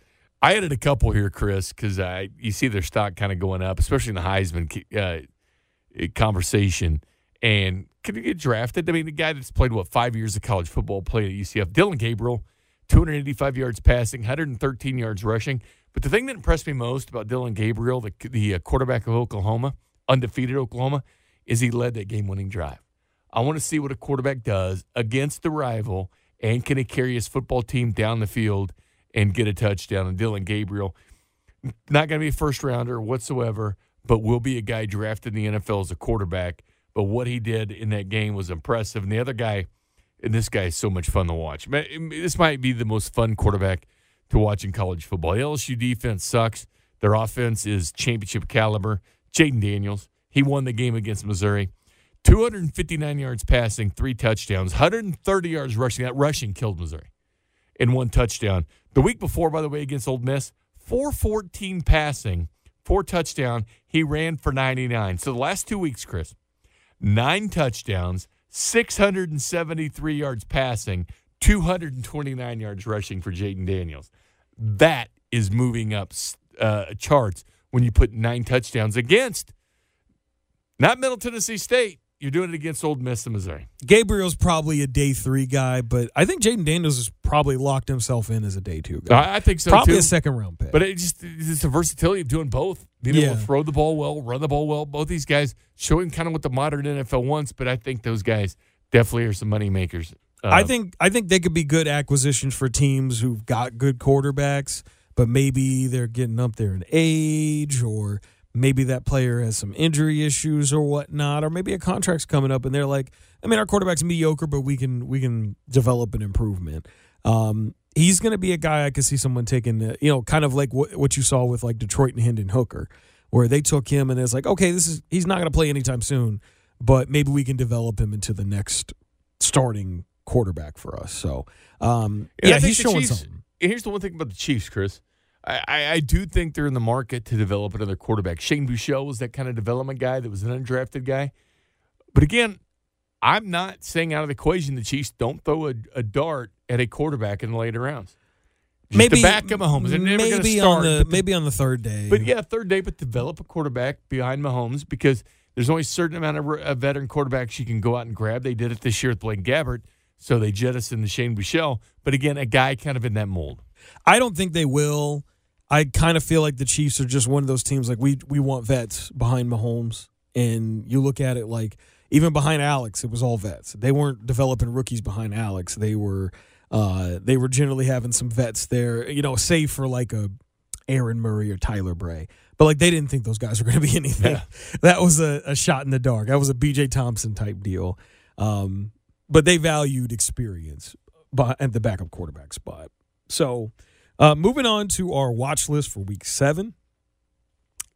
I added a couple here, Chris, because I you see their stock kind of going up, especially in the Heisman uh, conversation. And could he get drafted? I mean, the guy that's played what five years of college football, played at UCF, Dillon Gabriel, 285 yards passing, 113 yards rushing. But the thing that impressed me most about Dillon Gabriel, the the uh, quarterback of Oklahoma, undefeated Oklahoma, is he led that game-winning drive. I want to see what a quarterback does against the rival, and can he carry his football team down the field and get a touchdown? And Dillon Gabriel, not going to be a first rounder whatsoever, but will be a guy drafted in the NFL as a quarterback. But what he did in that game was impressive. And the other guy, and this guy is so much fun to watch. This might be the most fun quarterback to watch in college football. The LSU defense sucks. Their offense is championship caliber. Jayden Daniels, he won the game against Missouri. 259 yards passing, three touchdowns, 130 yards rushing. That rushing killed Missouri in one touchdown. The week before, by the way, against Ole Miss, 414 passing, four touchdown. He ran for 99. So the last two weeks, Chris, nine touchdowns, 673 yards passing, 229 yards rushing for Jayden Daniels. That is moving up uh, charts when you put nine touchdowns against not Middle Tennessee State. You're doing it against Ole Miss and Missouri. Gabriel's probably a day three guy, but I think Jayden Daniels has probably locked himself in as a day two guy. I, I think so probably too. a second round pick. But it just it's the versatility of doing both. Being able to throw the ball well, run the ball well. Both these guys showing kind of what the modern NFL wants. But I think those guys definitely are some money makers. Uh, I think I think they could be good acquisitions for teams who've got good quarterbacks, but maybe they're getting up there in age, or maybe that player has some injury issues or whatnot, or maybe a contract's coming up and they're like, I mean, our quarterback's mediocre, but we can we can develop an improvement. Um, he's going to be a guy I could see someone taking, uh, you know, kind of like what, what you saw with like Detroit and Hendon Hooker, where they took him and it's like, okay, this is he's not going to play anytime soon, but maybe we can develop him into the next starting quarterback for us. So, um, I yeah, he's showing Chiefs- something. Here's the one thing about the Chiefs, Chris. I, I, I do think they're in the market to develop another quarterback. Shane Buechele was that kind of development guy that was an undrafted guy. But again, I'm not saying out of the equation the Chiefs don't throw a, a dart at a quarterback in the later rounds. Just Maybe back up Mahomes. They're never maybe start. on the the- maybe on the third day. But yeah, third day, but develop a quarterback behind Mahomes because there's only a certain amount of, of veteran quarterbacks you can go out and grab. They did it this year with Blaine Gabbert, so they jettisoned the Shane Buechele. But again, a guy kind of in that mold. I don't think they will. I kind of feel like the Chiefs are just one of those teams like we we want vets behind Mahomes, and you look at it like even behind Alex, it was all vets. They weren't developing rookies behind Alex. They were uh, they were generally having some vets there, you know, save for like a Aaron Murray or Tyler Bray. But like they didn't think those guys were going to be [LAUGHS] anything. Yeah. That was a, a shot in the dark. That was a BJ Thompson type deal. Um, but they valued experience bu- at the backup quarterback spot. So, uh, moving on to our watch list for week seven.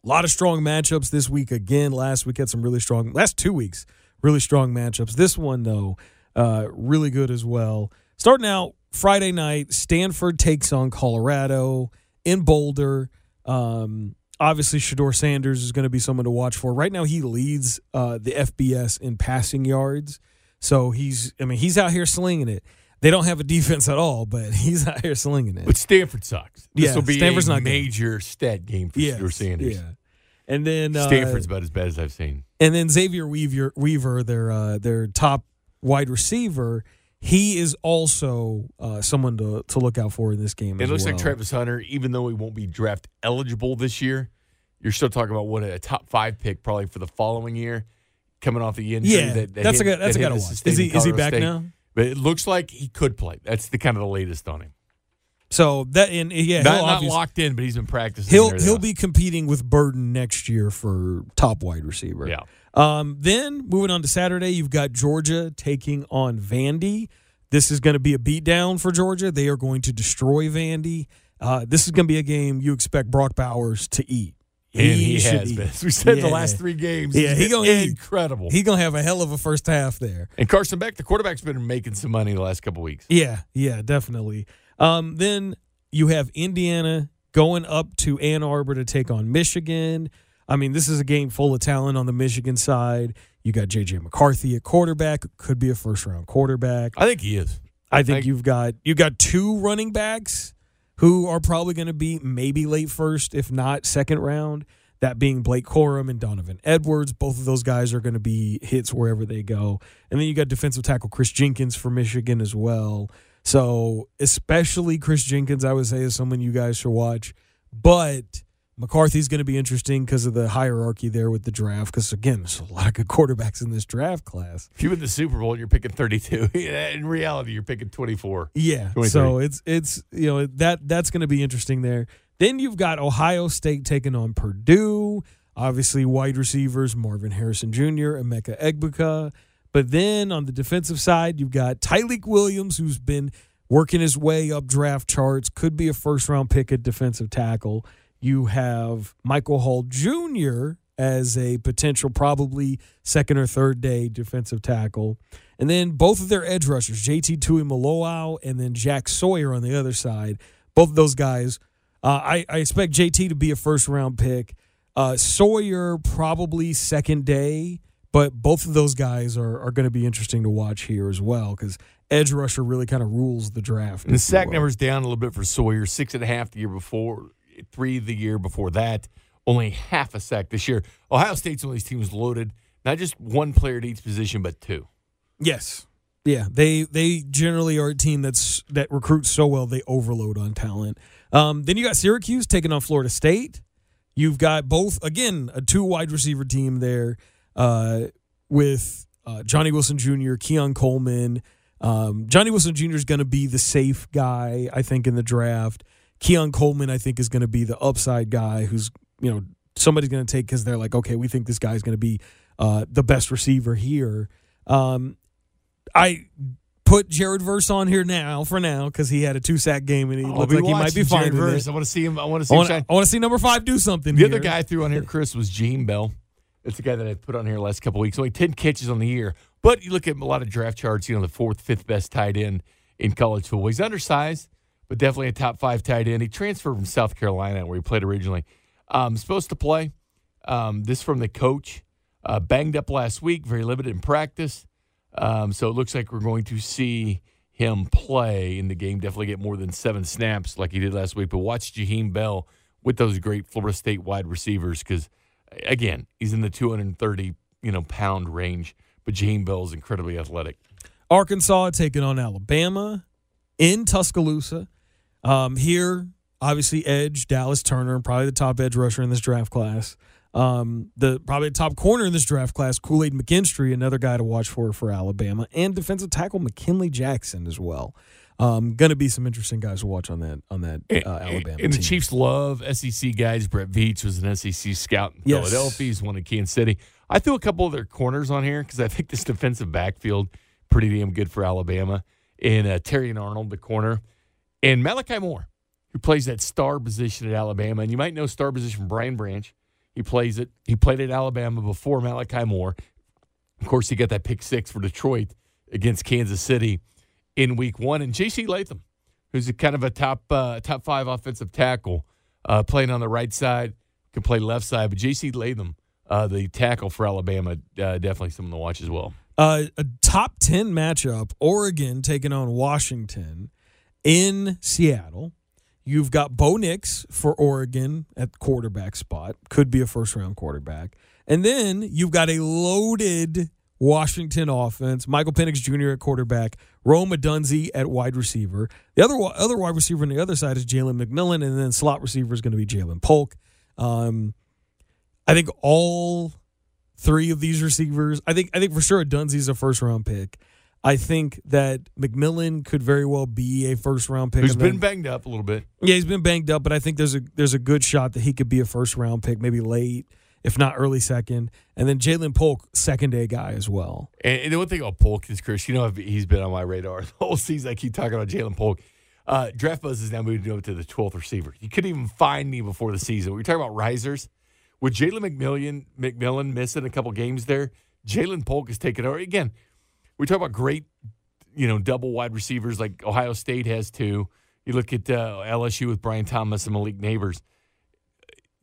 A lot of strong matchups this week again. Last week had some really strong, last two weeks, really strong matchups. This one, though, uh, really good as well. Starting out Friday night, Stanford takes on Colorado in Boulder. Um, obviously, Shedeur Sanders is going to be someone to watch for. Right now, he leads uh, the FBS in passing yards. So he's, I mean, he's out here slinging it. They don't have a defense at all, but [LAUGHS] he's out here slinging it. But Stanford sucks. This Yeah, will be Stanford's a not good. major stat game for Yes, Sanders. Yeah. And then uh, Stanford's about as bad as I've seen. and then Xavier Weaver, Weaver their uh, their top wide receiver, he is also uh, someone to, to look out for in this game. It looks well. like Travis Hunter, even though he won't be draft eligible this year, you're still talking about what a top five pick probably for the following year, coming off the injury. Yeah, that, that that's a good that's a that hit to watch. Is he is he back State. now? But it looks like he could play. That's the kind of the latest on him. So that and yeah, not, not locked in, but he's been practicing. he'll he'll be competing with Burden next year for top wide receiver. Yeah. Um, then moving on to Saturday, you've got Georgia taking on Vandy. This is going to be a beatdown for Georgia. They are going to destroy Vandy. Uh, this is going to be a game you expect Brock Bowers to eat. And he, has been. As [LAUGHS] we said the last three games. Yeah, he's he gonna incredible. He gonna have a hell of a first half there. and Carson Beck, the quarterback's been making some money the last couple weeks. Yeah, yeah, definitely. Um, then you have Indiana going up to Ann Arbor to take on Michigan. I mean, this is a game full of talent on the Michigan side. You got JJ McCarthy at quarterback, could be a first round quarterback. I think he is. I think you've got you've got two running backs who are probably going to be maybe late first, if not second round. That being Blake Corum and Donovan Edwards. Both of those guys are going to be hits wherever they go. And then you got defensive tackle Kris Jenkins for Michigan as well. So especially Kris Jenkins, I would say is someone you guys should watch. But McCarthy's going to be interesting because of the hierarchy there with the draft. Because again, there's a lot of good quarterbacks in this draft class. If you win the Super Bowl, you're picking 32. [LAUGHS] In reality, you're picking 24. Yeah. So it's it's you know that that's going to be interesting there. Then you've got Ohio State taking on Purdue. Obviously, wide receivers Marvin Harrison Jr. and Emeka Egbuka. But then on the defensive side, you've got Tyleik Williams, who's been working his way up draft charts, could be a first round pick at defensive tackle. You have Michael Hall Jr. as a potential, probably second or third day defensive tackle. And then both of their edge rushers, JT Tuimoloau and then Jack Sawyer on the other side. Both of those guys, uh, I, I expect JT to be a first round pick. Uh, Sawyer probably second day, but both of those guys are, are going to be interesting to watch here as well because edge rusher really kind of rules the draft. And the sack number's down a little bit for Sawyer. Six and a half the year before, three the year before that. Only half a sack this year. Ohio State's one of these teams loaded, not just one player at each position, but two. Yes. Yeah, they they generally are a team that's that recruits so well they overload on talent. Um, then you got Syracuse taking on Florida State. You've got both again a two wide receiver team there uh, with uh, Johnny Wilson Jr., Keon Coleman. Um, Johnny Wilson Jr. is going to be the safe guy, I think, in the draft. Keon Coleman, I think, is going to be the upside guy who's you know somebody's going to take because they're like, okay, we think this guy's going to be uh, the best receiver here. Um, I put Jared Verse on here now for now because he had a two sack game and he I'll looked like he might be fine Jared Verse. I want to see him. I want to see I want. I want to see number five do something. The here. other guy I threw on here, Chris, was Gene Bell. It's the guy that I put on here last couple weeks. Only 10 catches on the year. But you look at a lot of draft charts, you know, the fourth, fifth best tight end in college football. He's undersized, but definitely a top five tight end. He transferred from South Carolina, where he played originally. Um, supposed to play. Um, this from the coach. Uh, banged up last week, very limited in practice. Um, so it looks like we're going to see him play in the game. Definitely get more than seven snaps like he did last week. But watch Jaheim Bell with those great Florida State wide receivers because, again, he's in the 230 you know pound range. But Jaheim Bell is incredibly athletic. Arkansas taking on Alabama in Tuscaloosa. Um, here, obviously, edge Dallas Turner, probably the top edge rusher in this draft class. Um, the probably the top corner in this draft class, Kool Aid McKinstry, another guy to watch for for Alabama, and defensive tackle McKinley Jackson as well. Um, going to be some interesting guys to watch on that on that uh, Alabama. And the team. Chiefs love SEC guys. Brett Veach was an SEC scout in Yes. Philadelphia. He's one in Kansas City. I threw a couple of their corners on here because I think this defensive backfield pretty damn good for Alabama. And uh, Terrion Arnold, the corner, and Malachi Moore, who plays that star position at Alabama. And you might know star position from Brian Branch. He plays it. He played at Alabama before Malachi Moore. Of course, he got that pick six for Detroit against Kansas City in Week One. And J.C. Latham, who's a kind of a top uh, top five offensive tackle, uh, playing on the right side, can play left side. But J.C. Latham, uh, the tackle for Alabama, uh, definitely someone to watch as well. Uh, a top 10 matchup Oregon taking on Washington in Seattle. You've got Bo Nix for Oregon at quarterback spot, could be a first round quarterback. And then you've got a loaded Washington offense. Michael Penix Jr. at quarterback, Rome Odunze at wide receiver. The other other wide receiver on the other side is Jalen McMillan, and then slot receiver is going to be Ja'Lynn Polk. Um, I think all three of these receivers. I think I think for sure Odunze's a first round pick. I think that McMillan could very well be a first round pick. Who's and been then- banged up a little bit. yeah, he's been banged up, but I think there's a there's a good shot that he could be a first round pick, maybe late, if not early second. And then Ja'Lynn Polk, second day guy as well. And, and the one thing about Polk is, Chris, you know, he's been on my radar [LAUGHS] the whole season. I keep talking about Ja'Lynn Polk. Uh, Draft Buzz is now moving up to the 12th receiver. You couldn't even find me before the season. We were talking about risers. With Jalen McMillan, McMillan missing a couple games there, Ja'Lynn Polk is taking over. Again, we talk about great, you know, double wide receivers like Ohio State has two. You look at uh, LSU with Brian Thomas and Malik Neighbors.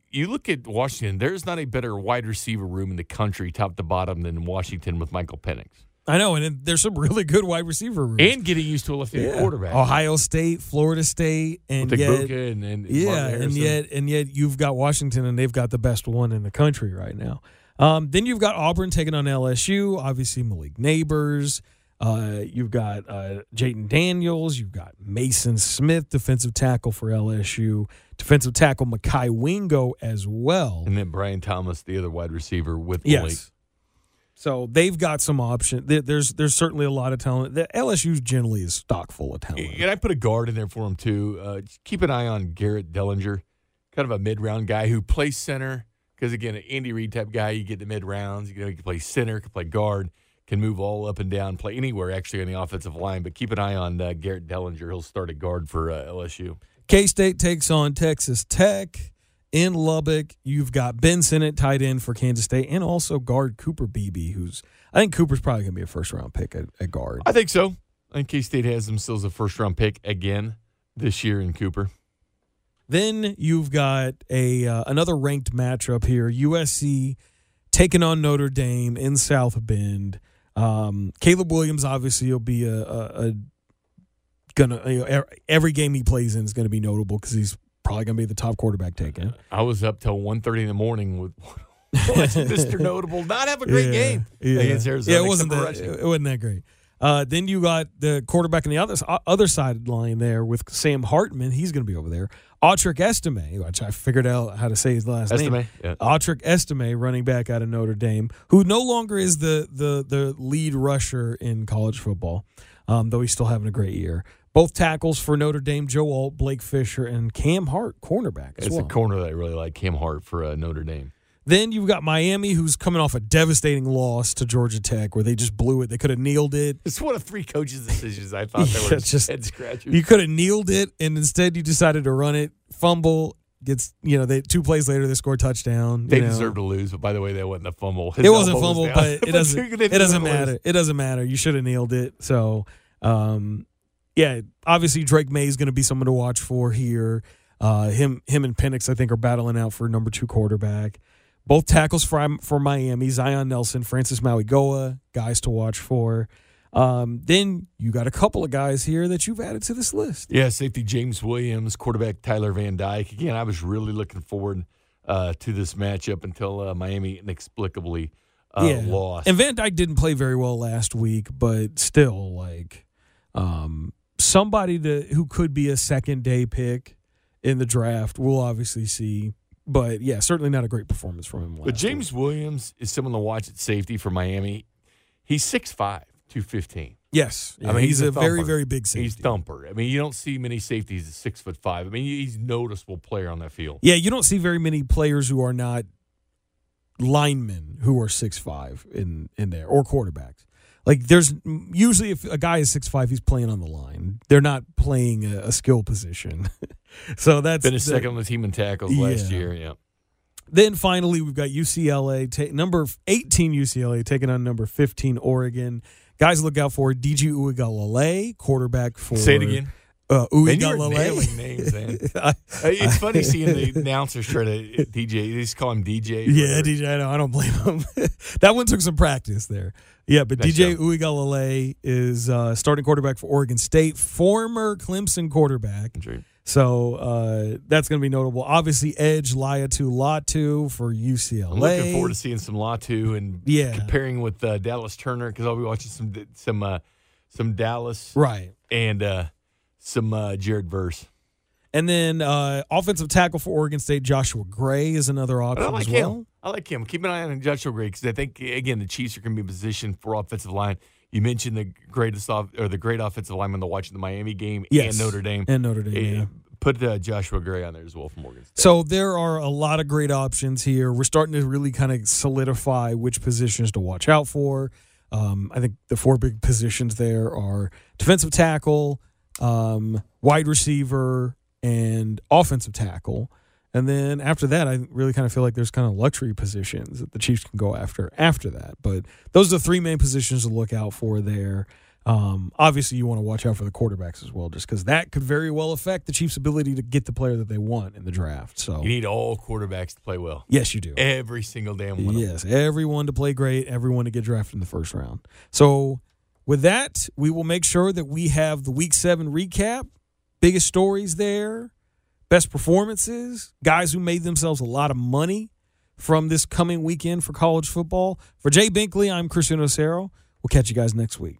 You look at Washington, there's not a better wide receiver room in the country, top to bottom, than Washington with Michael Penix. I know, and there's some really good wide receiver rooms. And getting used to a left-handed Yeah. quarterback. Ohio State, Florida State, and with yet, and, and yeah, and yet, and yet, you've got Washington, and they've got the best one in the country right now. Um, then you've got Auburn taking on LSU. Obviously, Malik Neighbors. Uh, you've got uh, Jayden Daniels. You've got Maason Smith, defensive tackle for LSU. Defensive tackle Mekhi Wingo as well. and then Brian Thomas, the other wide receiver with Malik. Yes. So they've got some option. There's there's certainly a lot of talent. The LSU generally is stock full of talent. And I put a guard in there for him too. Uh, keep an eye on Garrett Dellinger, kind of a mid-round guy who plays center. Because again, an Andy Reid type guy, you get the mid rounds. You know, he can play center, can play guard, can move all up and down, play anywhere actually on the offensive line. But keep an eye on uh, Garrett Dellinger. He'll start at guard for uh, LSU. K State takes on Texas Tech in Lubbock. You've got Ben Sinnott tight end for Kansas State, and also guard Cooper Beebe, who's I think Cooper's probably going to be a first round pick at, at guard. I think so. I think K State has themselves a first round pick again this year in Cooper. Then you've got a uh, another ranked matchup here: USC taking on Notre Dame in South Bend. Um, Caleb Williams obviously will be a, a, a gonna you know, every game he plays in is going to be notable because he's probably going to be the top quarterback taken. I was up till 1.30 in the morning with [LAUGHS] [LAUGHS] Mr. Notable not have a great game yeah. against Arizona. Yeah, it wasn't that, rushing. it wasn't that great. Uh, then you got the quarterback on the other other side line there with Sam Hartman. He's going to be over there. Audric Estime, which I figured out how to say his last name. Estime? Yeah. Audric Estime, running back out of Notre Dame, who no longer is the the the lead rusher in college football, um, though he's still having a great year. Both tackles for Notre Dame: Joe Alt, Blake Fisher, and Cam Hart, cornerback as It's well. a corner that I really like, Cam Hart for uh, Notre Dame. Then you've got Miami, who's coming off a devastating loss to Georgia Tech, where they just blew it. They could have kneeled it. It's one of three coaches' decisions I thought that [LAUGHS] Yeah, were just head scratchers. You could have kneeled it, and instead you decided to run it. Fumble gets, you know, they two plays later they score a touchdown. they know. deserve to lose, but by the way, that wasn't a fumble. His It wasn't elbow was fumble, but [LAUGHS] it doesn't. It doesn't lose. matter. It doesn't matter. You should have nailed it. So, um, yeah, obviously Drake Maye is going to be someone to watch for here. Uh, him, him, and Penix, I think, are battling out for number two quarterback. Both tackles for for Miami: Zion Nelson, Francis Mauigoa, guys to watch for. Um, then you got a couple of guys here that you've added to this list. Yeah, safety James Williams, quarterback Tyler Van Dyke. Again, I was really looking forward uh, to this matchup until uh, Miami inexplicably uh, lost. And Van Dyke didn't play very well last week, but still, like, um, somebody to who could be a second day pick in the draft. We'll obviously see, but yeah, certainly not a great performance from him. But James Williams is someone to watch at safety for Miami. He's 6'5", 215. week. yes, I mean, he's, a, very very big safety. He's thumper. I mean, you don't see many safeties at six foot five. I mean, he's a noticeable player on that field. Yeah, you don't see very many players who are not linemen who are six five in in there or quarterbacks. Like there's usually if a guy is six five, he's playing on the line. They're not playing a, a skill position. [LAUGHS] [LAUGHS] so that's Finished the- second on the team in tackles last year. Yeah. Then finally, we've got UCLA, ta- number 18 UCLA taking on number 15 Oregon. Guys, look out for DJ Uiagalelei, quarterback for. Say it again. Uh, Man, you're Uiagalelei. nailing names, man. [LAUGHS] I- Uh, It's funny seeing the [LAUGHS] announcers try to DJ. They just call him DJ. yeah. DJ, I, know, I don't blame him. that one took some practice there. Yeah, but Nice DJ. Uiagalelei is uh, starting quarterback for Oregon State, former Clemson quarterback. So uh, that's going to be notable. Obviously, Edge Laiatu Latu for UCLA. I'm looking forward to seeing some Latu and Yeah. comparing with uh, Dallas Turner because I'll be watching some some uh, some Dallas Right. and uh, some uh, Jared Verse. And then uh, offensive tackle for Oregon State, Joshua Gray is another But option I like as well. him. I like him. Keep an eye on Joshua Gray because I think again the Chiefs are going to be positioned for offensive line. You mentioned the greatest off or the great offensive lineman to watch in the Miami game Yes. and Notre Dame. and Notre Dame. Yeah. Put uh, Joshua Gray on there as well for Morgan State. So there are a lot of great options here. We're starting to really kind of solidify which positions to watch out for. Um, I think the four big positions there are defensive tackle, um, wide receiver, and offensive tackle. And then after that, I really kind of feel like there's kind of luxury positions that the Chiefs can go after after that. But those are the three main positions to look out for there. Um, obviously, you want to watch out for the quarterbacks as well, just because that could very well affect the Chiefs' ability to get the player that they want in the draft. So, you need all quarterbacks to play well. yes, you do. Every single damn one. of them. Yes, everyone to play great, everyone to get drafted in the first round. So, with that, we will make sure that we have the week seven recap, biggest stories there, best performances, guys who made themselves a lot of money from this coming weekend for college football. For Jay Binkley, I'm Christian Osero. We'll catch you guys next week.